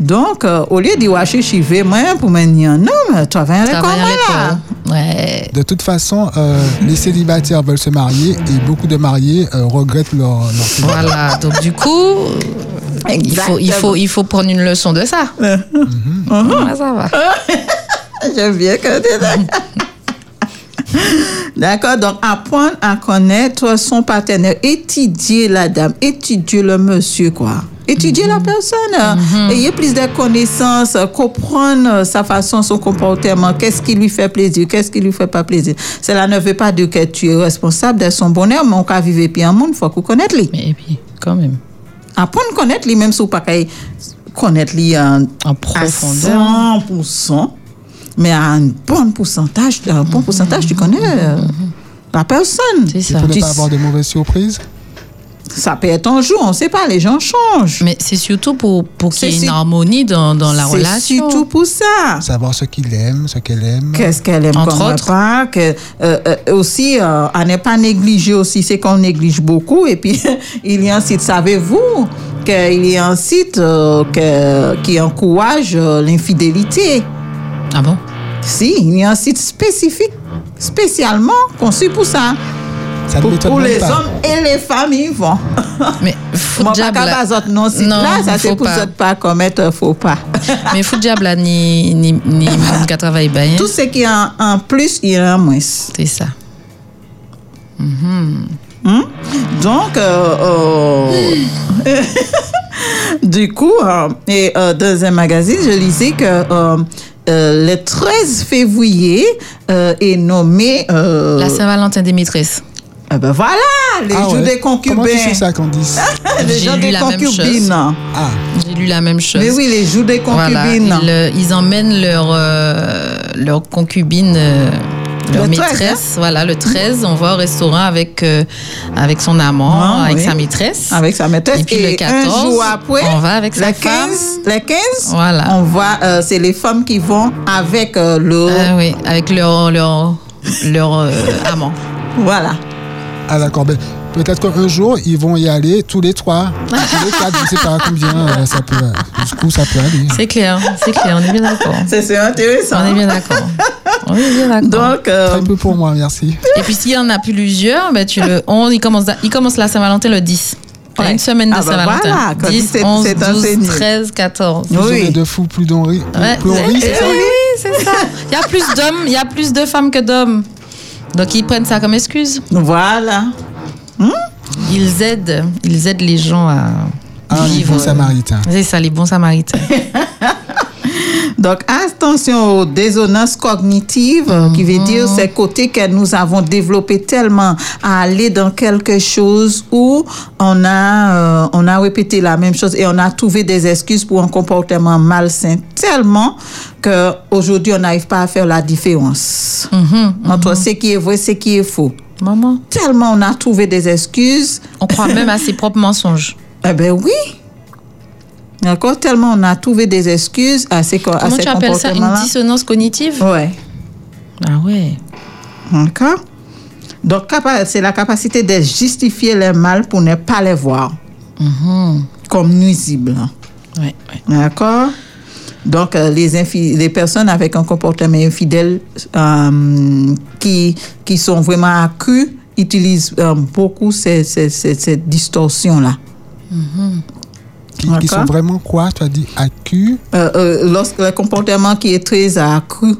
euh, au lieu d'y watcher chiver, moi, pour me dire, non, mais tu vas aller comme Travailler moi à là. l'école. Ouais. De toute façon, euh, les célibataires veulent se marier et beaucoup de mariés euh, regrettent leur, leur célibat. Voilà. Donc, du coup, il faut, il, faut, il faut prendre une leçon de ça. Ouais, ça va. J'aime bien que tu es d'accord. D'accord, donc apprendre à connaître son partenaire, étudier la dame, étudier le monsieur, quoi. Étudier la personne, ayez plus de connaissances, comprendre sa façon, son comportement, qu'est-ce qui lui fait plaisir, qu'est-ce qui lui fait pas plaisir. Cela ne veut pas dire que tu es responsable de son bonheur, mais on peut vivre puis un monde, il faut qu'on connaisse lui. Mais et puis, quand même, Apprendre à connaître lui, même si vous qu'à connaître lui en, en à profondeur. 100%, mais à un bon pourcentage, un bon pourcentage, tu connais euh, la personne. C'est ça. pour ne Tu- pas avoir de mauvaises surprises, Ça peut être un jour, on ne sait pas, les gens changent. Mais c'est surtout pour, pour qu'il y ait C'est une si- harmonie dans, dans la C'est relation. surtout pour ça. savoir ce qu'il aime, ce qu'elle aime. Qu'est-ce qu'elle aime Entre comme autres. repas, que, euh, euh, aussi, euh, à ne pas négliger aussi, c'est qu'on néglige beaucoup. Et puis, il y a un site, savez-vous, qu'il y a un site euh, que- qui encourage euh, l'infidélité. Ah bon? Si, il y a un site spécifique, spécialement conçu pour ça. Ça Pour, m'étonne pour même les pas. hommes et les femmes, ils vont. Mais faut Moi, pas diable. non, Non, là, ça c'est faut pour pas. commettre un faux pas. Mais faut diable là, ni ni ni ka travaille bien. Tout ce qui est en, en plus, il y a en moins. C'est ça. Hmm? Donc, euh, euh, du coup, euh, et, euh, dans un magazine, je lisais que euh, le 13 février euh, est nommé. euh, La Saint-Valentin des maîtresses. eh ben voilà, les Ah jours ouais. des Comment tu sais concubins. ça, Candice les jours des concubines. Ah, J'ai lu la même chose. Mais oui, les jours des Voilà, concubines. ils, euh, ils emmènent leur, euh, leur concubine euh, leur Le 13, maîtresse. Voilà, le 13, on va au restaurant avec, euh, avec son amant, Ah, avec oui. sa maîtresse. Avec sa maîtresse. Et puis le 14, un jour après, on va avec sa les femme. 15, les 15 Voilà. on va, euh, c'est les femmes qui vont avec euh, le. Ah oui, avec leur, leur, leur euh, amant. Voilà. Ah d'accord, ben, peut-être qu'un jour, ils vont y aller tous les trois, tous les quatre, je sais pas combien euh, ça peut, jusqu'où ça peut aller. C'est clair, c'est clair, on est bien d'accord. C'est intéressant. On est bien d'accord. On est bien d'accord. Donc, euh, Très peu pour moi, merci. Et puis s'il y en a plusieurs, ben tu le, on, il, commence, il commence la Saint-Valentin le 10. Il y a Ouais. Une semaine de Ah ben Saint-Valentin. voilà, quand 10, c'est- 11, c'est 12, enseigné. 13, 14. Plus on Oui. de fous, plus d'on rit. Ouais, plus on rit, oui, c'est ça oui, c'est ça. Il y a plus d'hommes, il y a plus de femmes que d'hommes. Donc ils prennent ça comme excuse. voilà. Ils aident, ils aident les gens à Ah, les vivre. bons samaritains. C'est ça, les bons samaritains. Donc, attention aux désonances cognitives, euh, qui veut dire ces côtés que nous avons développés tellement à aller dans quelque chose où on a, euh, on a répété la même chose et on a trouvé des excuses pour un comportement malsain tellement que aujourd'hui on n'arrive pas à faire la différence entre ce qui est vrai, ce qui est faux. Maman, Tellement on a trouvé des excuses on croit même à ses propres mensonges. eh ben oui. D'accord Tellement on a trouvé des excuses à ces, à Comment ces tu appelles ça Une dissonance cognitive Ouais. Ah ouais. D'accord Donc, c'est la capacité de justifier les mal pour ne pas les voir comme nuisibles. Ouais, ouais. D'accord donc, euh, les, personnes avec un comportement infidèle euh, qui, qui sont vraiment accrues utilisent euh, beaucoup ces, ces, ces, ces distorsions-là. Qui, qui sont vraiment quoi? Tu as dit accus Euh, euh, lorsque le comportement qui est très accru.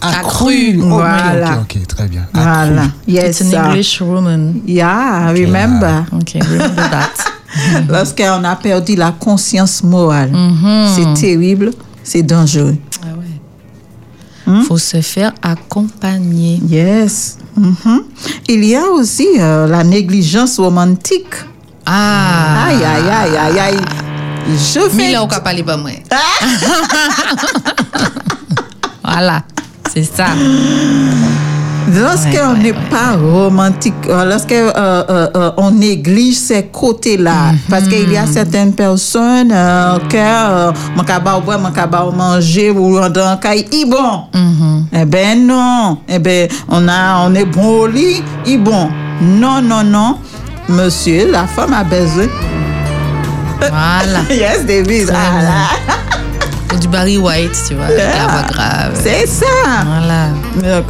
Accru. Ok, Voilà. Ok, ok, très bien. Accru. Voilà. Yes. It's an English woman. Yeah, remember. Ok, remember that. Lorsqu'on a perdu la conscience morale, c'est terrible, c'est dangereux. Ah ouais. Faut se faire accompagner. Yes. Mhm. Il y a aussi euh, la négligence romantique. Ah. Aïe, aïe, aïe, aïe, aïe. Je fais... Mille au parler pas moi. voilà, c'est ça. Lorsqu'on Ouais, n'est ouais, pas romantique, euh, lorsque euh, euh, on néglige ces côtés-là, Mhm. parce qu'il y a certaines personnes euh, que euh, mon cabas boire, mon cabas manger ou dans un bon. Mhm. Eh ben non, eh ben on a, on est bon au lit, il bon. Non, non, non, monsieur, la femme a besoin. Voilà. Yes, David. Très Ah, du Barry White, tu vois, avec la voix grave. C'est ça. Voilà. Donc,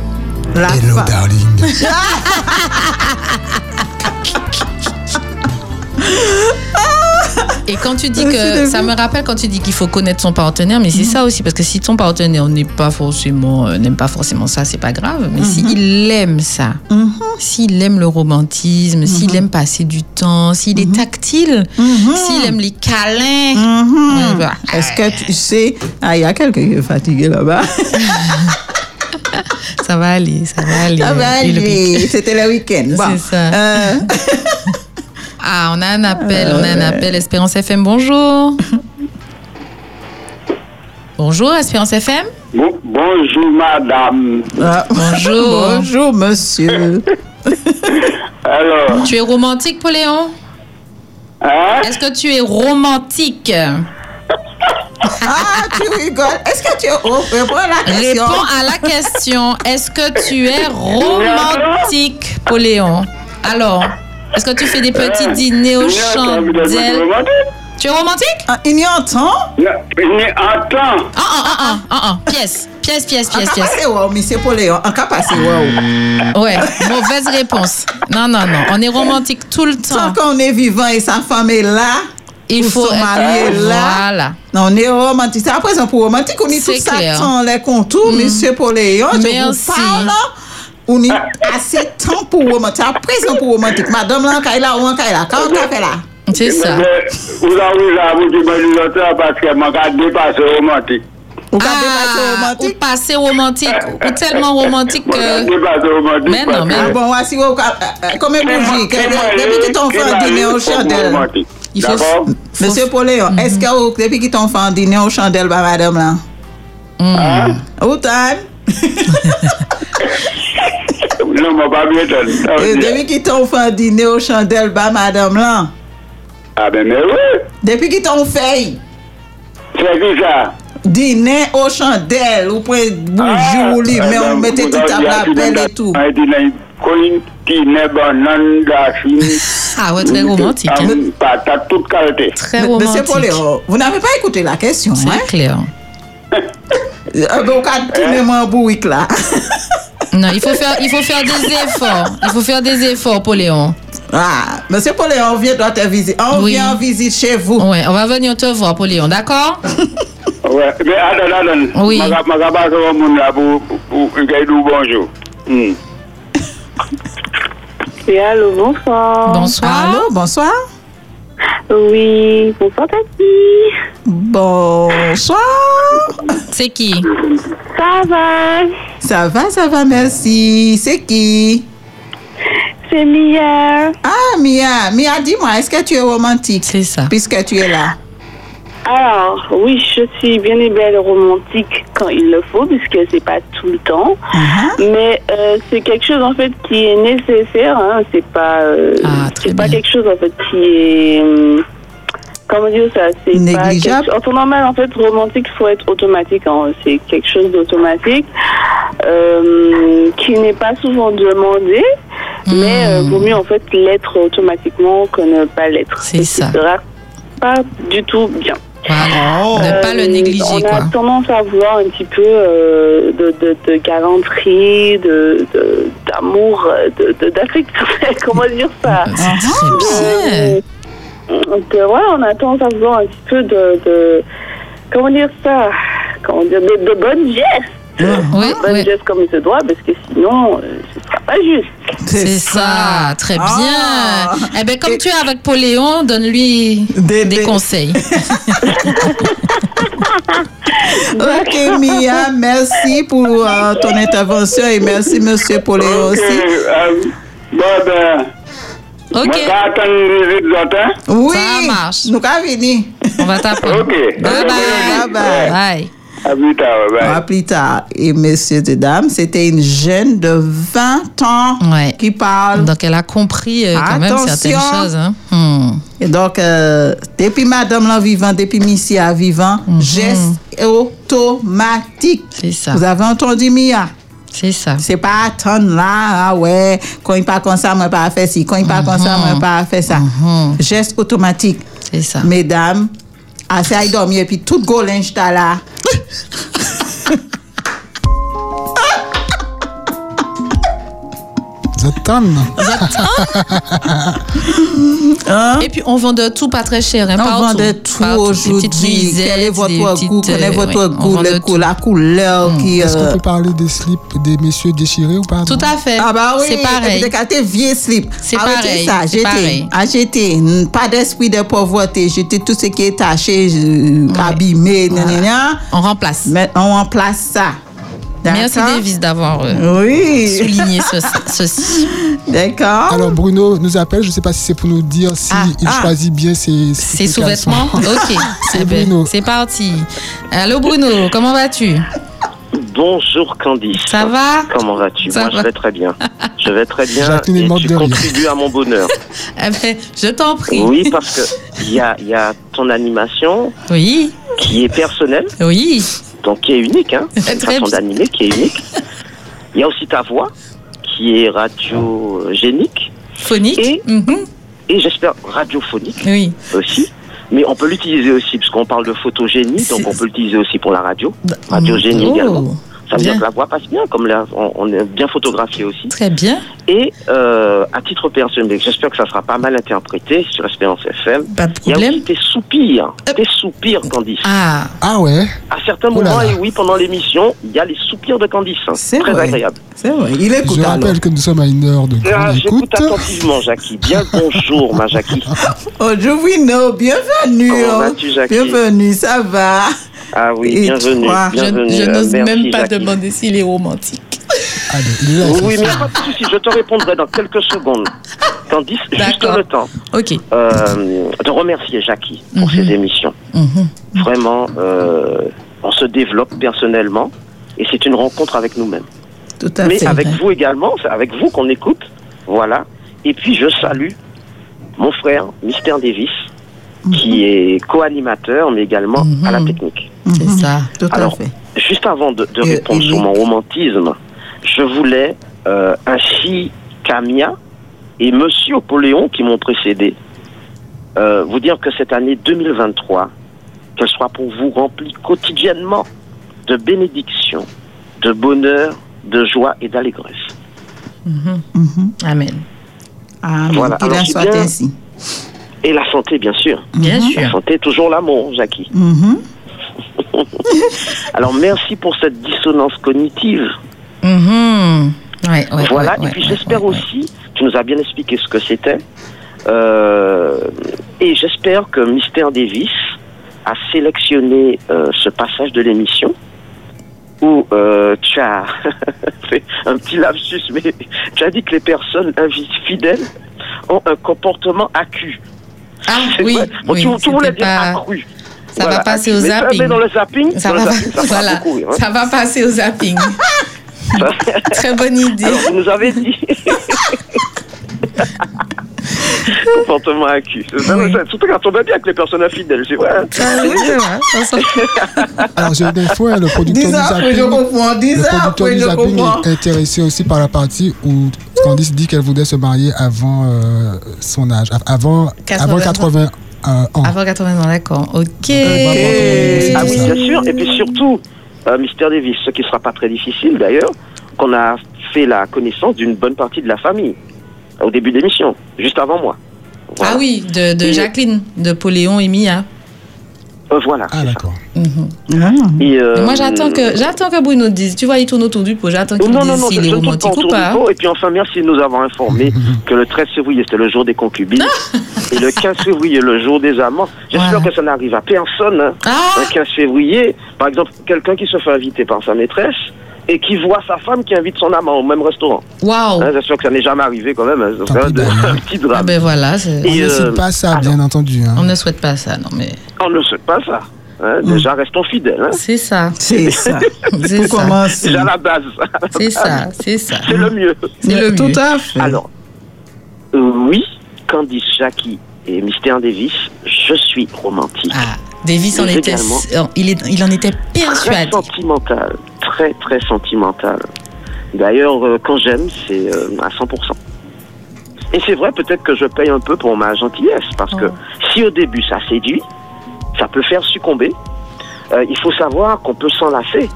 la Hello, fa- darling. Et quand tu dis que ça me rappelle quand tu dis qu'il faut connaître son partenaire, mais c'est ça aussi parce que si ton partenaire n'est pas forcément euh, n'aime pas forcément ça, c'est pas grave. Mais s'il aime ça, s'il aime le romantisme, s'il aime passer du temps, s'il est tactile, s'il aime les câlins, bah, Est-ce que tu sais. Ah, il y a quelqu'un qui est fatigué là-bas. ça va aller, ça va aller. Ça va aller. C'était le week-end. Bon. C'est ça. Euh, Ah, on a un appel, on a un appel. Espérance FM, bonjour. Bonjour, Espérance FM. Bon- bonjour madame. ah, Bonjour. Bonjour, monsieur. Alors, Tu es romantique, Poléon? Hein? Est-ce que tu es romantique? Ah, tu rigoles. Est-ce que tu. Oh, réponds à la question? Réponds à la question. Est-ce que tu es romantique, Poléon? Alors, est-ce que tu fais des petits dîners aux chandelles Tu es romantique? Ah, il y entend Il entend. Ah, ah, ah, ah, ah, ah. Pièce, pièce, pièce, pièce, cas pièce. passé, wow, monsieur Poléon. En cas passé, wow. Ouais, mauvaise réponse. Non, non, non. On est romantique tout le temps. Tant qu'on est vivant et sa femme est là, Il faut se être- marier là. Voilà. Non, on est romantique. C'est à présent pour romantique, on est tout ça clair. sans les contours, monsieur Poléon. Je Merci. vous parle. On est assez temps pour romantique. À présent pour romantique. Madame là, quand elle a, ou quand elle a, quand là? C'est ça. Vous avez la vous dites que parce que mon gars dépasse romantique. Ou quand Ah, ou romantique? passer romantique, ou. Mais non, parce mais que- Ah bon, voici, ou- euh, euh, comme un bougie. que- Depuis qu'ils t'ont fait Monsieur Poléon, est-ce que ou- depuis qu'ils t'ont fait un dîner au chandelle, bah, madame là? Hein? Au time. Non, pas bien depuis qu'ils t'ont fait dîner aux chandelles, bah, madame là? Ah ben, mais oui. Depuis qu'ils t'ont fait C'est qui ça? dîner aux chandelles, ou prenez bonjour, li, mais on mettait tout à rappel et tout. Ah, Ah ouais, très romantique. hein. Patate toute qualité. Très M- Monsieur romantique. Poléo, vous n'avez pas écouté la question, hein? C'est clair. Euh, ben, Vous avez tourné mon bourrique là. Non, il faut faire, il faut faire des efforts. Il faut faire des efforts, Poléon. Ah, Monsieur Poléon, on vient dans ta visite. On Oui. vient en visite chez vous. Ouais, on va venir te voir, Poléon, d'accord Ouais, mais attends, attends. Oui. Pour pour pour dire bonjour. Oui, allô, bonsoir. Bonsoir. Allô, bonsoir. Oui, bonsoir, Tati. Bonsoir. C'est qui? Ça va Ça va, ça va, merci. C'est qui? C'est Mia. Ah, Mia. Mia, dis-moi, est-ce que tu es romantique? C'est ça. Puisque tu es là. Alors, oui, je suis bien et belle romantique quand il le faut, puisque c'est pas tout le temps. Uh-huh. Mais euh, c'est quelque chose, en fait, qui est nécessaire. Hein. C'est pas, euh, Ah, c'est pas quelque chose, en fait, qui est... hum, Comment dire ça? C'est pas Négligeable. quelque- En temps normal, en fait, romantique, il faut être automatique. hein. C'est quelque chose d'automatique euh, qui n'est pas souvent demandé. Mais euh, vaut mieux en fait l'être automatiquement que ne pas l'être. C'est Ce ça. sera pas du tout bien. Voilà. Ne pas le Euh, négliger, On a quoi. tendance à vouloir un petit peu euh, de, de, de galanterie, de, de- d'amour, euh, de, de, d'affection. Comment dire ça C'est très bien. Donc euh, voilà, on a tendance à vouloir un petit peu de, de comment dire ça Comment dire de, de bonnes gestes. Oui, bonnes oui. gestes comme il se doit, parce que sinon, euh, ce sera pas juste. C'est ça, très bien. Ah. Eh ben, comme Et- tu es avec Poléon, donne-lui Des- des, des- conseils. Ok, Mia, merci pour euh, ton intervention et merci, Monsieur Poléo Ok, aussi. euh, bon ben, Ok? Oui, Ça marche. nous avons venir. on va t'appeler. Ok. Bye Bye bye. bye. Bye. À plus tard, bye. À plus tard. Et messieurs et dames, c'était une jeune de 20 ans Ouais. qui parle. Donc, elle a compris euh, quand même certaines choses. Hein. Hmm. Et donc, euh, depuis madame là vivant, depuis Missia vivant, geste automatique. C'est ça. Vous avez entendu Mia? C'est ça. C'est pas attendre là, ah ouais, quand il parle comme ça, moi pas faire ci, quand il parle comme ça, moi pas faire ça. Geste automatique. C'est ça. Mesdames, assez à y dormir et puis tout go t'as là. Hein? Et puis, on vend de tout pas très cher. Hein, On partout. vend de tout. Des aujourd'hui. Quel est des votre goût? Quel est euh, votre goût? la couleur qui. Est-ce qu'on euh, peut parler des slips des messieurs déchirés ou pas? Tout à fait. Ah bah oui, C'est pareil. T'es vieux slip. C'est Arrêtez pareil, ça, jetez. pareil. Ah, Pas d'esprit de pauvreté. Jetez tout ce qui est taché, euh, abîmé. On remplace. Mais on remplace ça. Merci? Davis d'avoir euh, Oui. souligné ce- ceci. D'accord. Alors Bruno nous appelle, je ne sais pas si c'est pour nous dire si Ah, il ah. choisit bien ses, Ses sous-vêtements Ok. C'est Bruno. C'est parti. Allô Bruno, comment vas-tu? Bonjour Candice. Ça va Comment vas-tu Moi va. je vais très bien. Je vais très bien et tu contribues à mon bonheur. Eh ben, Je t'en prie. Oui, parce que il y a, y a ton animation Oui, qui est personnelle, oui. donc qui est unique, hein. Très Une façon bien. d'animer qui est unique. Il y a aussi ta voix qui est radiogénique Phonique Et- Mhm. et j'espère radiophonique Oui. aussi. Mais on peut l'utiliser aussi, parce qu'on parle de photogénie, donc on peut l'utiliser aussi pour la radio. Radiogénie Oh, également. Ça veut bien. dire que la voix passe bien, comme là, on, on est bien photographié aussi. Très bien. Et euh, à titre personnel, j'espère que ça sera pas mal interprété sur Espérance FM. Pas de Il y a problème. aussi tes soupirs, tes soupirs, Candice. Ah, Ah ouais À certains moments, et oui, pendant l'émission, il y a les soupirs de Candice. C'est Très vrai. agréable. C'est vrai. Il écoute Je alors. rappelle que nous sommes à une heure de Ah, grande J'écoute écoute. attentivement, Jackie. Bien le bonjour, ma Jackie. Oh, Jovino, bienvenue. Comment vas-tu, Jackie Bienvenue, ça va. Ah oui, Et bienvenue. toi je, bienvenue. je euh, n'ose merci, même pas Jackie. demander s'il est romantique. Là, Oui, mais pas de souci, je te répondrai dans quelques secondes. Candice, juste le temps Ok. euh, de remercier Jackie pour Mhm. ses émissions. Mhm. Vraiment, euh, on se développe personnellement et c'est une rencontre avec nous-mêmes. Tout à mais fait. avec vous également, c'est avec vous qu'on écoute. Voilà. Et puis je salue mon frère, Mister Davis, qui est co-animateur, mais également à la Mhm. technique. C'est Mhm. ça. Tout à Alors, fait. Juste avant de, répondre sur mon romantisme, je voulais euh, ainsi Camia et Monsieur Napoléon qui m'ont précédé euh, vous dire que cette année 2023, qu'elle soit pour vous remplie quotidiennement de bénédictions, de bonheur, de joie et d'allégresse. Mhm. Mhm. Amen. Amen. Voilà. Qu'il Alors, en c'est soit bien. ainsi. Et la santé, bien sûr. Bien La sûr. santé, toujours l'amour, Jackie. Alors, merci pour cette dissonance cognitive. Mhm. Ouais, ouais, voilà, ouais, et puis j'espère aussi, tu nous as bien expliqué ce que c'était, euh, et j'espère que Mister Davis a sélectionné euh, ce passage de l'émission où euh, tu as fait un petit lapsus, mais tu as dit que les personnes fidèles ont un comportement accru. Ah oui. Bon, oui, tu, tu voulais dire accru. Ça va passer au Mais zapping. Mais dans le zapping, Ça dans va, le zapping, ça fera voilà, beaucoup hein. ça va passer au zapping. Très bonne idée. Alors, vous nous avez dit. Comportement Oui. c'est- Surtout quand on va bien avec les personnes infidèles, c'est vrai. hein. C'est vrai, sent- Alors, j'ai une hein, le producteur du je zapping, comprends. Le producteur du je zapping est intéressé aussi par la partie où Candice dit qu'elle voulait se marier avant euh, son âge, avant 80 avant 80 ans. Avant 80 ans, d'accord. Ok. Euh, Ah oui, ça. bien sûr. Et puis surtout, euh, Mister Davis, ce qui ne sera pas très difficile d'ailleurs, qu'on a fait la connaissance d'une bonne partie de la famille au début de l'émission, juste avant moi. Voilà. Ah oui, de, de Jacqueline, de Poléon et Mia. Euh, voilà. Ah, d'accord. Mhm. Ah. Et, euh, Moi, j'attends que, j'attends que Bruno dise. Tu vois, il tourne autour du pot. J'attends Non, qu'il non, non, dise non, je s'il est romantique ou autour du pas. pot. Et puis enfin, merci de nous avoir informé que le 13 février, c'était le jour des concubines. et le 15 février, le jour des amants. J'espère Voilà. que ça n'arrive à personne. hein. Ah Un 15 février, par exemple, quelqu'un qui se fait inviter par sa maîtresse et qui voit sa femme qui invite son amant au même restaurant. Waouh Hein, J'espère que ça n'est jamais arrivé quand même. hein. Pis, un, un petit Ah drame. ben voilà, c'est- On ne euh, cite pas ça, bien entendu. hein. on ne souhaite pas ça, non mais On ne souhaite pas ça. hein. Déjà, restons fidèles. hein. c'est ça, C'est ça. c'est ça. Déjà la base. c'est ça, c'est ça. C'est le mieux. C'est le Tout mieux. à fait. Alors, euh, oui, Candice Jackie et Mister Davis, je suis romantique. Ah, Davis en était, il, est, il en était très persuadé. sentimental, très très sentimental. D'ailleurs, euh, quand j'aime, c'est euh, à 100%. Et c'est vrai, peut-être que je paye un peu pour ma gentillesse, parce que Oh. si au début ça séduit, ça peut faire succomber. Euh, il faut savoir qu'on peut s'enlacer.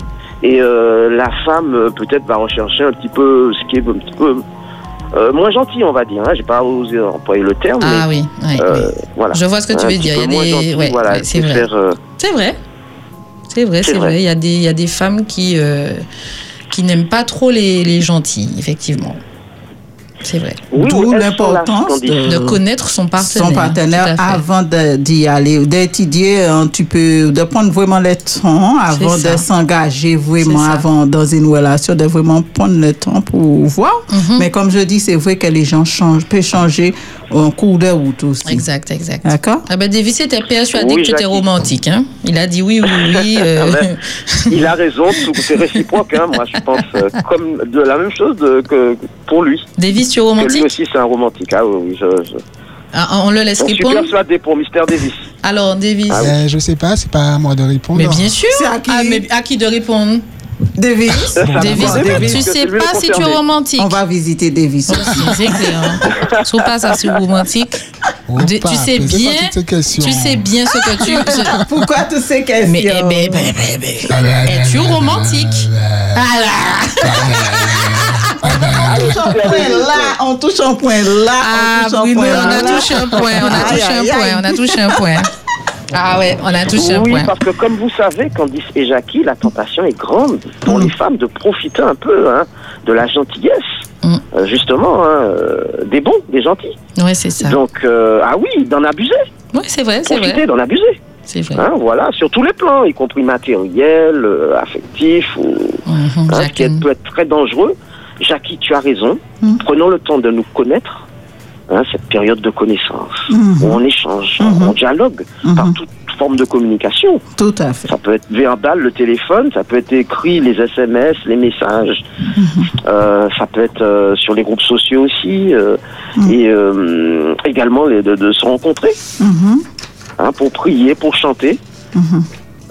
Et euh, la femme, peut-être, va rechercher un petit peu ce qui est un petit peu euh, moins gentil, on va dire. Hein. J'ai pas osé employer le terme, Ah mais oui, oui, oui. voilà. Je vois ce que tu veux dire. Il y a des, ouais, voilà, c'est vrai. C'est vrai. C'est vrai, C'est vrai. Il y a des, il y a des femmes qui, euh, qui n'aiment pas trop les, les gentils, effectivement. C'est vrai. oui, D'où l'importance de- De connaître son partenaire. son partenaire avant d'y aller, d'étudier un petit peu, de prendre vraiment le temps avant de s'engager vraiment avant dans une relation, de vraiment prendre le temps pour voir. Mhm. Mais comme je dis, c'est vrai que les gens changent, peuvent changer en cours de route aussi. Exact, exact. D'accord Ah ben Davis était persuadé Oui, que tu étais romantique. Hein? Il a dit oui, oui, oui. euh, Ah ben, Il a raison, c'est réciproque. Hein, moi, je pense euh, comme de la même chose de, que pour lui. Davis, tu es Que lui romantique? aussi, c'est un romantique. Ah oui, oui, je, je, Ah, On le laisse j'en suis répondre? persuadé pour Mister Davis. Alors, Davis. Ah oui. Euh, je sais pas, c'est pas à moi de répondre. Mais bien sûr. C'est à qui? Ah, mais à qui de répondre? Davis Davis. Davis, tu sais c'est pas si tu es romantique. On va visiter Davis. Aussi, c'est clair. Hein. Pas ça sur romantique. Oh, De- tu sais bien, tu sais bien ce que tu. ce- Pourquoi toutes ces questions? Mais eh ben, ben, ben, ben, Ah là là es-tu là là romantique? là là. Ah là On touche un point là, on touche un point là, Ah, on touche un point on a là. touché un point, on a touché un point, on a touché un point. Ah ouais, on a touché un Oui, point. parce que comme vous savez, Candice et Jackie, la tentation est grande pour Mm. les femmes de profiter un peu hein, de la gentillesse, Mm. euh, justement, hein, euh, des bons, des gentils. Ouais, c'est ça. Donc, euh, ah oui, d'en abuser, Ouais, c'est vrai, c'est vrai. d'en abuser. C'est vrai. Hein, voilà, sur tous les plans, y compris matériel, affectif, ou, hein, ce qui peut être très dangereux. Jackie, tu as raison. Mm. Prenons le temps de nous connaître hein, cette période de connaissance, Mhm. où on échange, Mhm. on dialogue Mhm. par toute forme de communication. Tout à fait. Ça peut être verbal, le téléphone, ça peut être écrit, les SMS, les messages. Euh, ça peut être euh, sur les groupes sociaux aussi. euh, Et euh, également les- de, de se rencontrer Mhm. hein, pour prier, pour chanter. Mhm.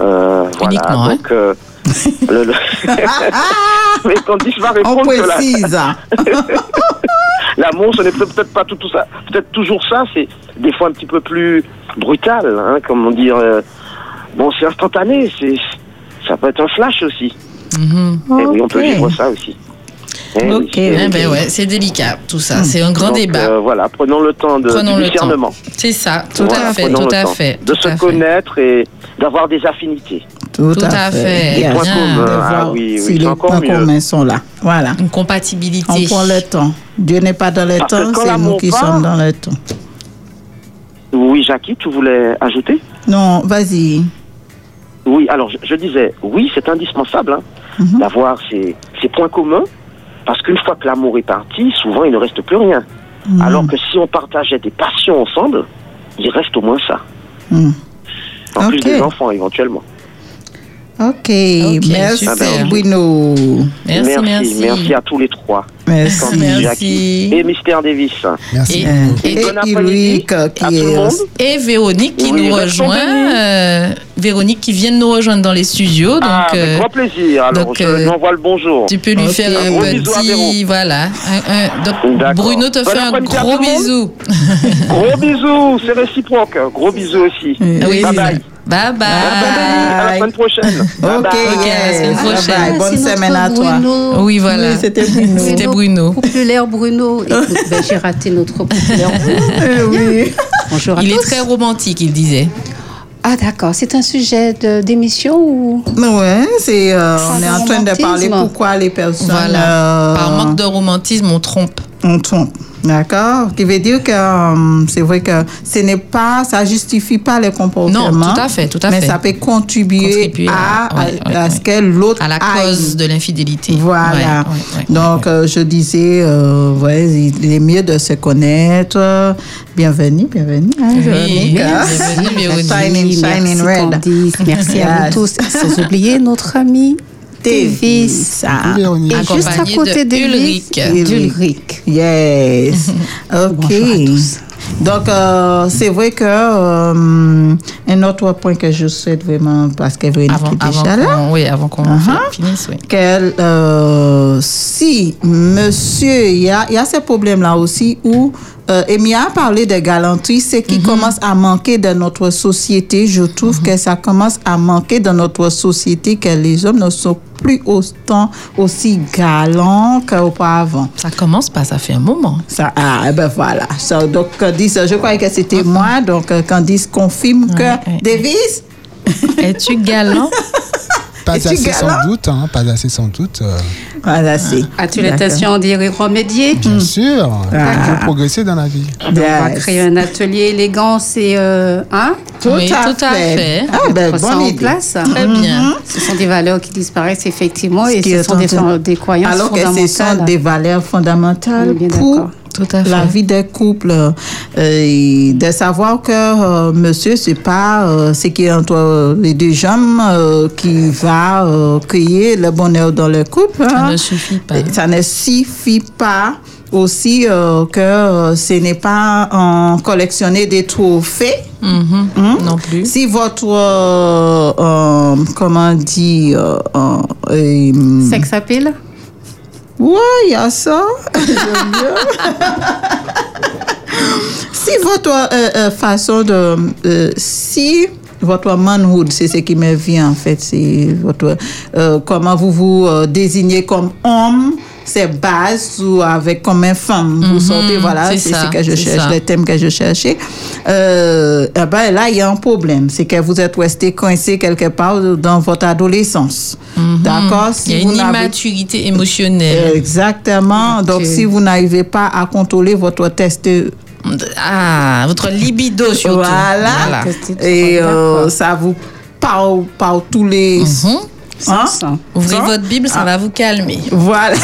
Euh, voilà, Uniquement, hein. donc... euh, le- le- Mais quand dit, je vais On répondre que la-. l'amour, ce n'est peut-être pas tout, tout ça. Peut-être toujours ça, c'est des fois un petit peu plus brutal, hein, comment dire. euh, bon, c'est instantané, c'est ça peut être un flash aussi. Mhm. Et oui, on peut vivre ça aussi. Eh Ok. c'est- Eh ben ouais, c'est délicat tout ça. C'est un grand Donc, débat. euh, voilà, prenons le temps de Prenons du discernement. C'est ça, tout Voilà, à fait, tout à fait. De se fait. connaître et d'avoir des affinités. Tout, Tout à fait. Des Yes. points communs. Ah oui, si les points communs sont là. Voilà. Une compatibilité. On prend le temps. Dieu n'est pas dans le Parce que temps, c'est nous l'amour qui sommes dans le temps. Oui, Jackie, tu voulais ajouter? Non, vas-y. Oui, alors je, je disais, oui, c'est indispensable hein, Mhm. d'avoir ces, ces points communs, parce qu'une fois que l'amour est parti, souvent il ne reste plus rien. Mhm. Alors que si on partageait des passions ensemble, il reste au moins ça. Mhm. En plus des enfants éventuellement. Ok, Ok, merci super. Bruno. Merci, merci. merci à tous les trois. Merci. Jackie et Mystère Davis. Merci. Et- Euh, Et Et bon après-midi Ulrich à qui est. Et Véronique qui Oui, nous rejoint. euh, Véronique qui vient de nous rejoindre dans les studios. Donc, ah, avec euh, grand plaisir. Alors, donc, je euh, lui envoie le bonjour. tu peux lui faire Un un bisou petit. Voilà. un- un- donc. Bruno te Bon fait un gros bisou. Gros bisous, c'est réciproque. Gros bisous aussi. Oui, Oui, bye bye. Bye bye. À la semaine prochaine. Bye Ok, bye. Ok, à la semaine yes. prochaine. Bye bye. Bonne semaine à toi. Bruno. Oui, voilà. Oui, c'était Bruno. C'était Bruno. Populaire Bruno. Écoute, ben, j'ai raté notre populaire Bruno. Eh oui. Bonjour à Il est très romantique, il disait. Ah d'accord, c'est un sujet de- d'émission ou? Ouais, c'est, euh, on est en train de parler pourquoi les personnes Voilà. euh, Par manque de romantisme, on trompe. On trompe. D'accord? Qui veut dire que euh, c'est vrai que ce n'est pas, ça justifie pas les comportements. Non, tout à fait, tout à mais fait. ça peut contribuer, Contribuer à, à- ouais, à- ouais, à ouais. ce que l'autre À la aille. cause de l'infidélité. Voilà. Ouais, Donc, euh, je disais, euh, il est mieux de se connaître. Bienvenue, bienvenue. hein, Oui, bienvenue, Véronique. Shining, shining merci red. Merci à vous tous. Sans oublier notre ami Davis. Véronique. Et juste à côté de d'Ulrich, Ulrich. d'Ulrich. Yes. OK. À tous. Donc, euh, c'est vrai que euh, un autre point que je souhaite vraiment, parce que Véronique Avant, avant déjà là, qu'on oui, avant qu'on Uh-huh. finisse, oui. qu'elle, euh, si monsieur, il y a, il y a ces problèmes-là aussi où, euh, et Mia a parlé de galanterie, c'est qui commence à manquer dans notre société. Je trouve que ça commence à manquer dans notre société, que les hommes ne sont plus autant aussi galants qu'auparavant. Ça commence pas, ça fait un moment. Ça, ah, eh ben voilà. Ça, donc, Candice, je croyais que c'était moi. Donc, euh, Candice confirme que ouais. Davis, Es-tu galant? Pas assez sans doute, hein, pas assez sans doute. euh, voilà, c'est. As-tu l'intention d'y remédier bien sûr, Ah. faut progresser dans la vie. On va Yes. créer un atelier élégance et euh, hein, Tout, Oui, à, tout à fait. fait. Ah, ben, bonne idée. place. Très bien. Ce sont des valeurs qui disparaissent effectivement Ce et qui ce sont des, en train- des croyances Alors que ce fondamentales. sont des valeurs fondamentales bien pour. Tout à fait. la vie des couples. Euh, et de savoir que euh, monsieur, c'est pas euh, ce qui est entre les deux jambes euh, qui va euh, créer le bonheur dans le couple. Ça hein. ne suffit pas. Ça ne suffit pas aussi euh, que euh, ce n'est pas en collectionner des trophées. Mhm. Hein? Non plus. Si votre, euh, euh, comment dire, euh, Sex appeal Ouais, il y a ça. Si votre euh, euh, façon de... euh, si votre manhood, c'est ce qui me vient en fait, c'est votre... comment vous vous désignez comme homme, c'est base ou avec comme une femme. Vous Mhm, sortez, voilà, c'est ce que je cherche, le thème que je cherchais. Euh, eh ben, là, il y a un problème. C'est que vous êtes resté coincé quelque part dans votre adolescence. D'accord? Mhm. Il y a vous une n'avez- immaturité émotionnelle. Exactement. Donc, si vous n'arrivez pas à contrôler votre test, Ah, votre libido surtout. voilà, Test- et euh, ça vous parle par tous les. Mhm. Hein? Ouvrez votre Bible, ça va vous calmer. Voilà.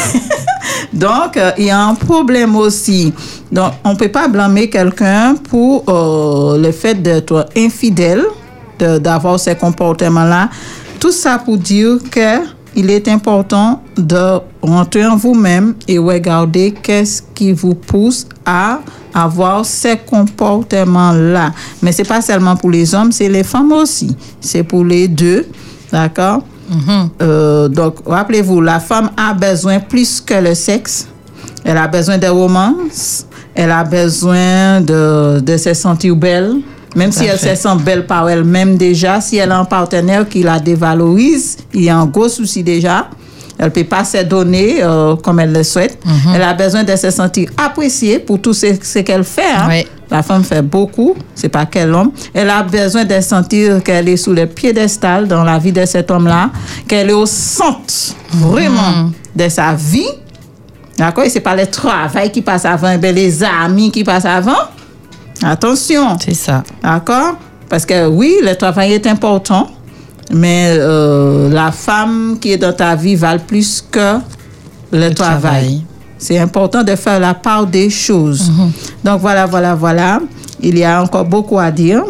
Donc, euh, il y a un problème aussi. Donc, on ne peut pas blâmer quelqu'un pour euh, le fait d'être infidèle, de- d'avoir ces comportements-là. Tout ça pour dire que il est important de rentrer en vous-même et regarder qu'est-ce qui vous pousse à avoir ces comportements-là. Mais c'est pas seulement pour les hommes, c'est les femmes aussi. C'est pour les deux. D'accord? Euh, donc, rappelez-vous, la femme a besoin plus que le sexe. Elle a besoin de romance. Elle a besoin de, de se sentir belle. Même si elle se sent belle par elle-même déjà, si elle a un partenaire qui la dévalorise, il y a un gros souci déjà. Elle ne peut pas se donner euh, comme elle le souhaite. Elle a besoin de se sentir appréciée pour tout ce, ce qu'elle fait. hein. Oui. La femme fait beaucoup, c'est pas quel homme. Elle a besoin de sentir qu'elle est sous le piédestal dans la vie de cet homme-là, qu'elle est au centre vraiment de sa vie. D'accord? Et c'est pas le travail qui passe avant, mais les amis qui passent avant. Attention. C'est ça. D'accord? Parce que oui, le travail est important, mais euh, la femme qui est dans ta vie vale plus que le, travail. travail. C'est important de faire la part des choses. Donc voilà, voilà, voilà. Il y a encore beaucoup à dire.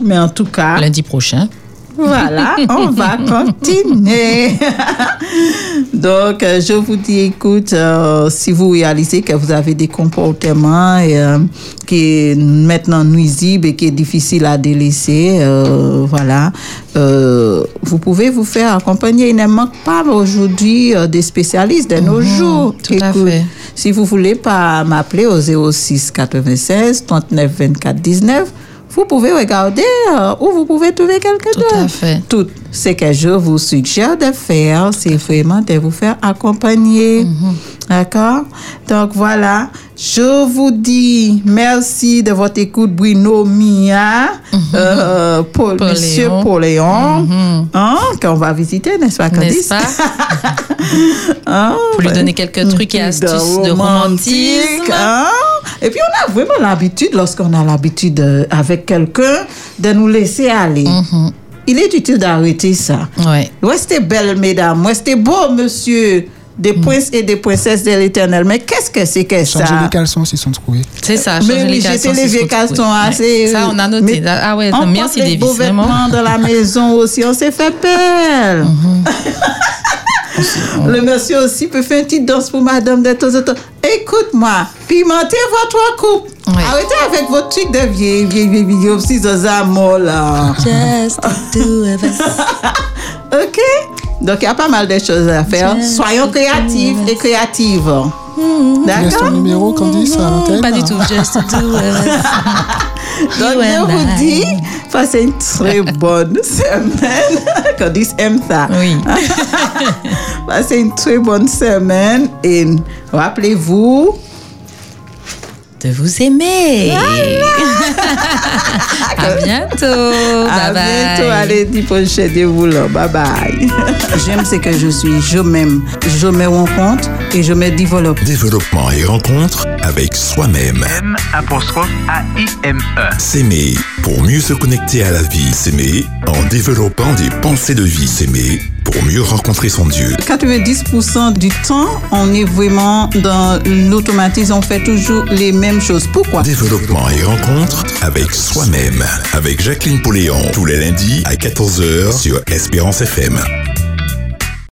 Mais en tout cas, Lundi prochain. Voilà, on va continuer. Donc, euh, je vous dis, écoute, euh, si vous réalisez que vous avez des comportements euh, qui est maintenant nuisibles et qui est difficile à délaisser, euh, voilà, vous pouvez vous faire accompagner. Il ne manque pas aujourd'hui des spécialistes de nos jours. tout à Écoute, fait. Si vous voulez pas m'appeler au 06 96 39 24 19, vous pouvez regarder euh, ou vous pouvez trouver quelqu'un Tout d'autre. à fait. Tout ce que je vous suggère de faire, c'est vraiment de vous faire accompagner. Mhm. D'accord? Donc voilà, je vous dis merci de votre écoute, Bruno Mia, euh, Paul, Mhm. Paul Monsieur Léon. Paul Léon, hein, qu'on va visiter, n'est-ce pas, N'est-ce Candice? pas? Hein, Pour lui donner quelques trucs et astuces de romantisme. hein? Et puis on a vraiment l'habitude, lorsqu'on a l'habitude euh, avec quelqu'un, de nous laisser aller. Mhm. Il est utile d'arrêter ça. Ouais. Restez belle, mesdames. Restez beau, monsieur. Des Mm. princes et des princesses de l'éternel. Mais qu'est-ce que c'est que ça? Changer les caleçons s'ils sont trouvés. C'est ça. Mais changer oui, les caleçons, les c'est vieux caleçons assez. Ouais. Ça, on a noté. Mais Ah ouais, on merci porte les Davis. beaux Vraiment. vêtements dans la maison aussi. On s'est fait belle. Le monsieur aussi peut faire une petite danse pour madame de temps en temps. Écoute-moi, pimentez votre coupe. Arrêtez avec votre truc de vieille, vieille, vieille, vieille, aussi aux amours là. Just. OK? Donc, il y a pas mal de choses à faire. Soyons créatifs et créatives. Ton D'accord? numéro, Candice, à l'antenne. Pas du tout. Just of us. Donc, je vous dis, passez une très bonne semaine. Candice aime ça. Oui. Passez une très bonne semaine et rappelez-vous, De vous aimer. à bientôt. à bye bye. bientôt, allez, dis prochain de vous là. Bye bye. J'aime ce que je suis, je m'aime, je me rencontre et je me développe. Développement et rencontre avec soi-même. M apostrophe A-I-M-E. S'aimer pour mieux se connecter à la vie. S'aimer en développant des pensées de vie. S'aimer pour mieux rencontrer son Dieu. 90% du temps, on est vraiment dans l'automatisme, on fait toujours les mêmes choses. Pourquoi? Développement et rencontre avec soi-même. Avec Jacqueline Poléon. Tous les lundis à 14h sur Espérance FM.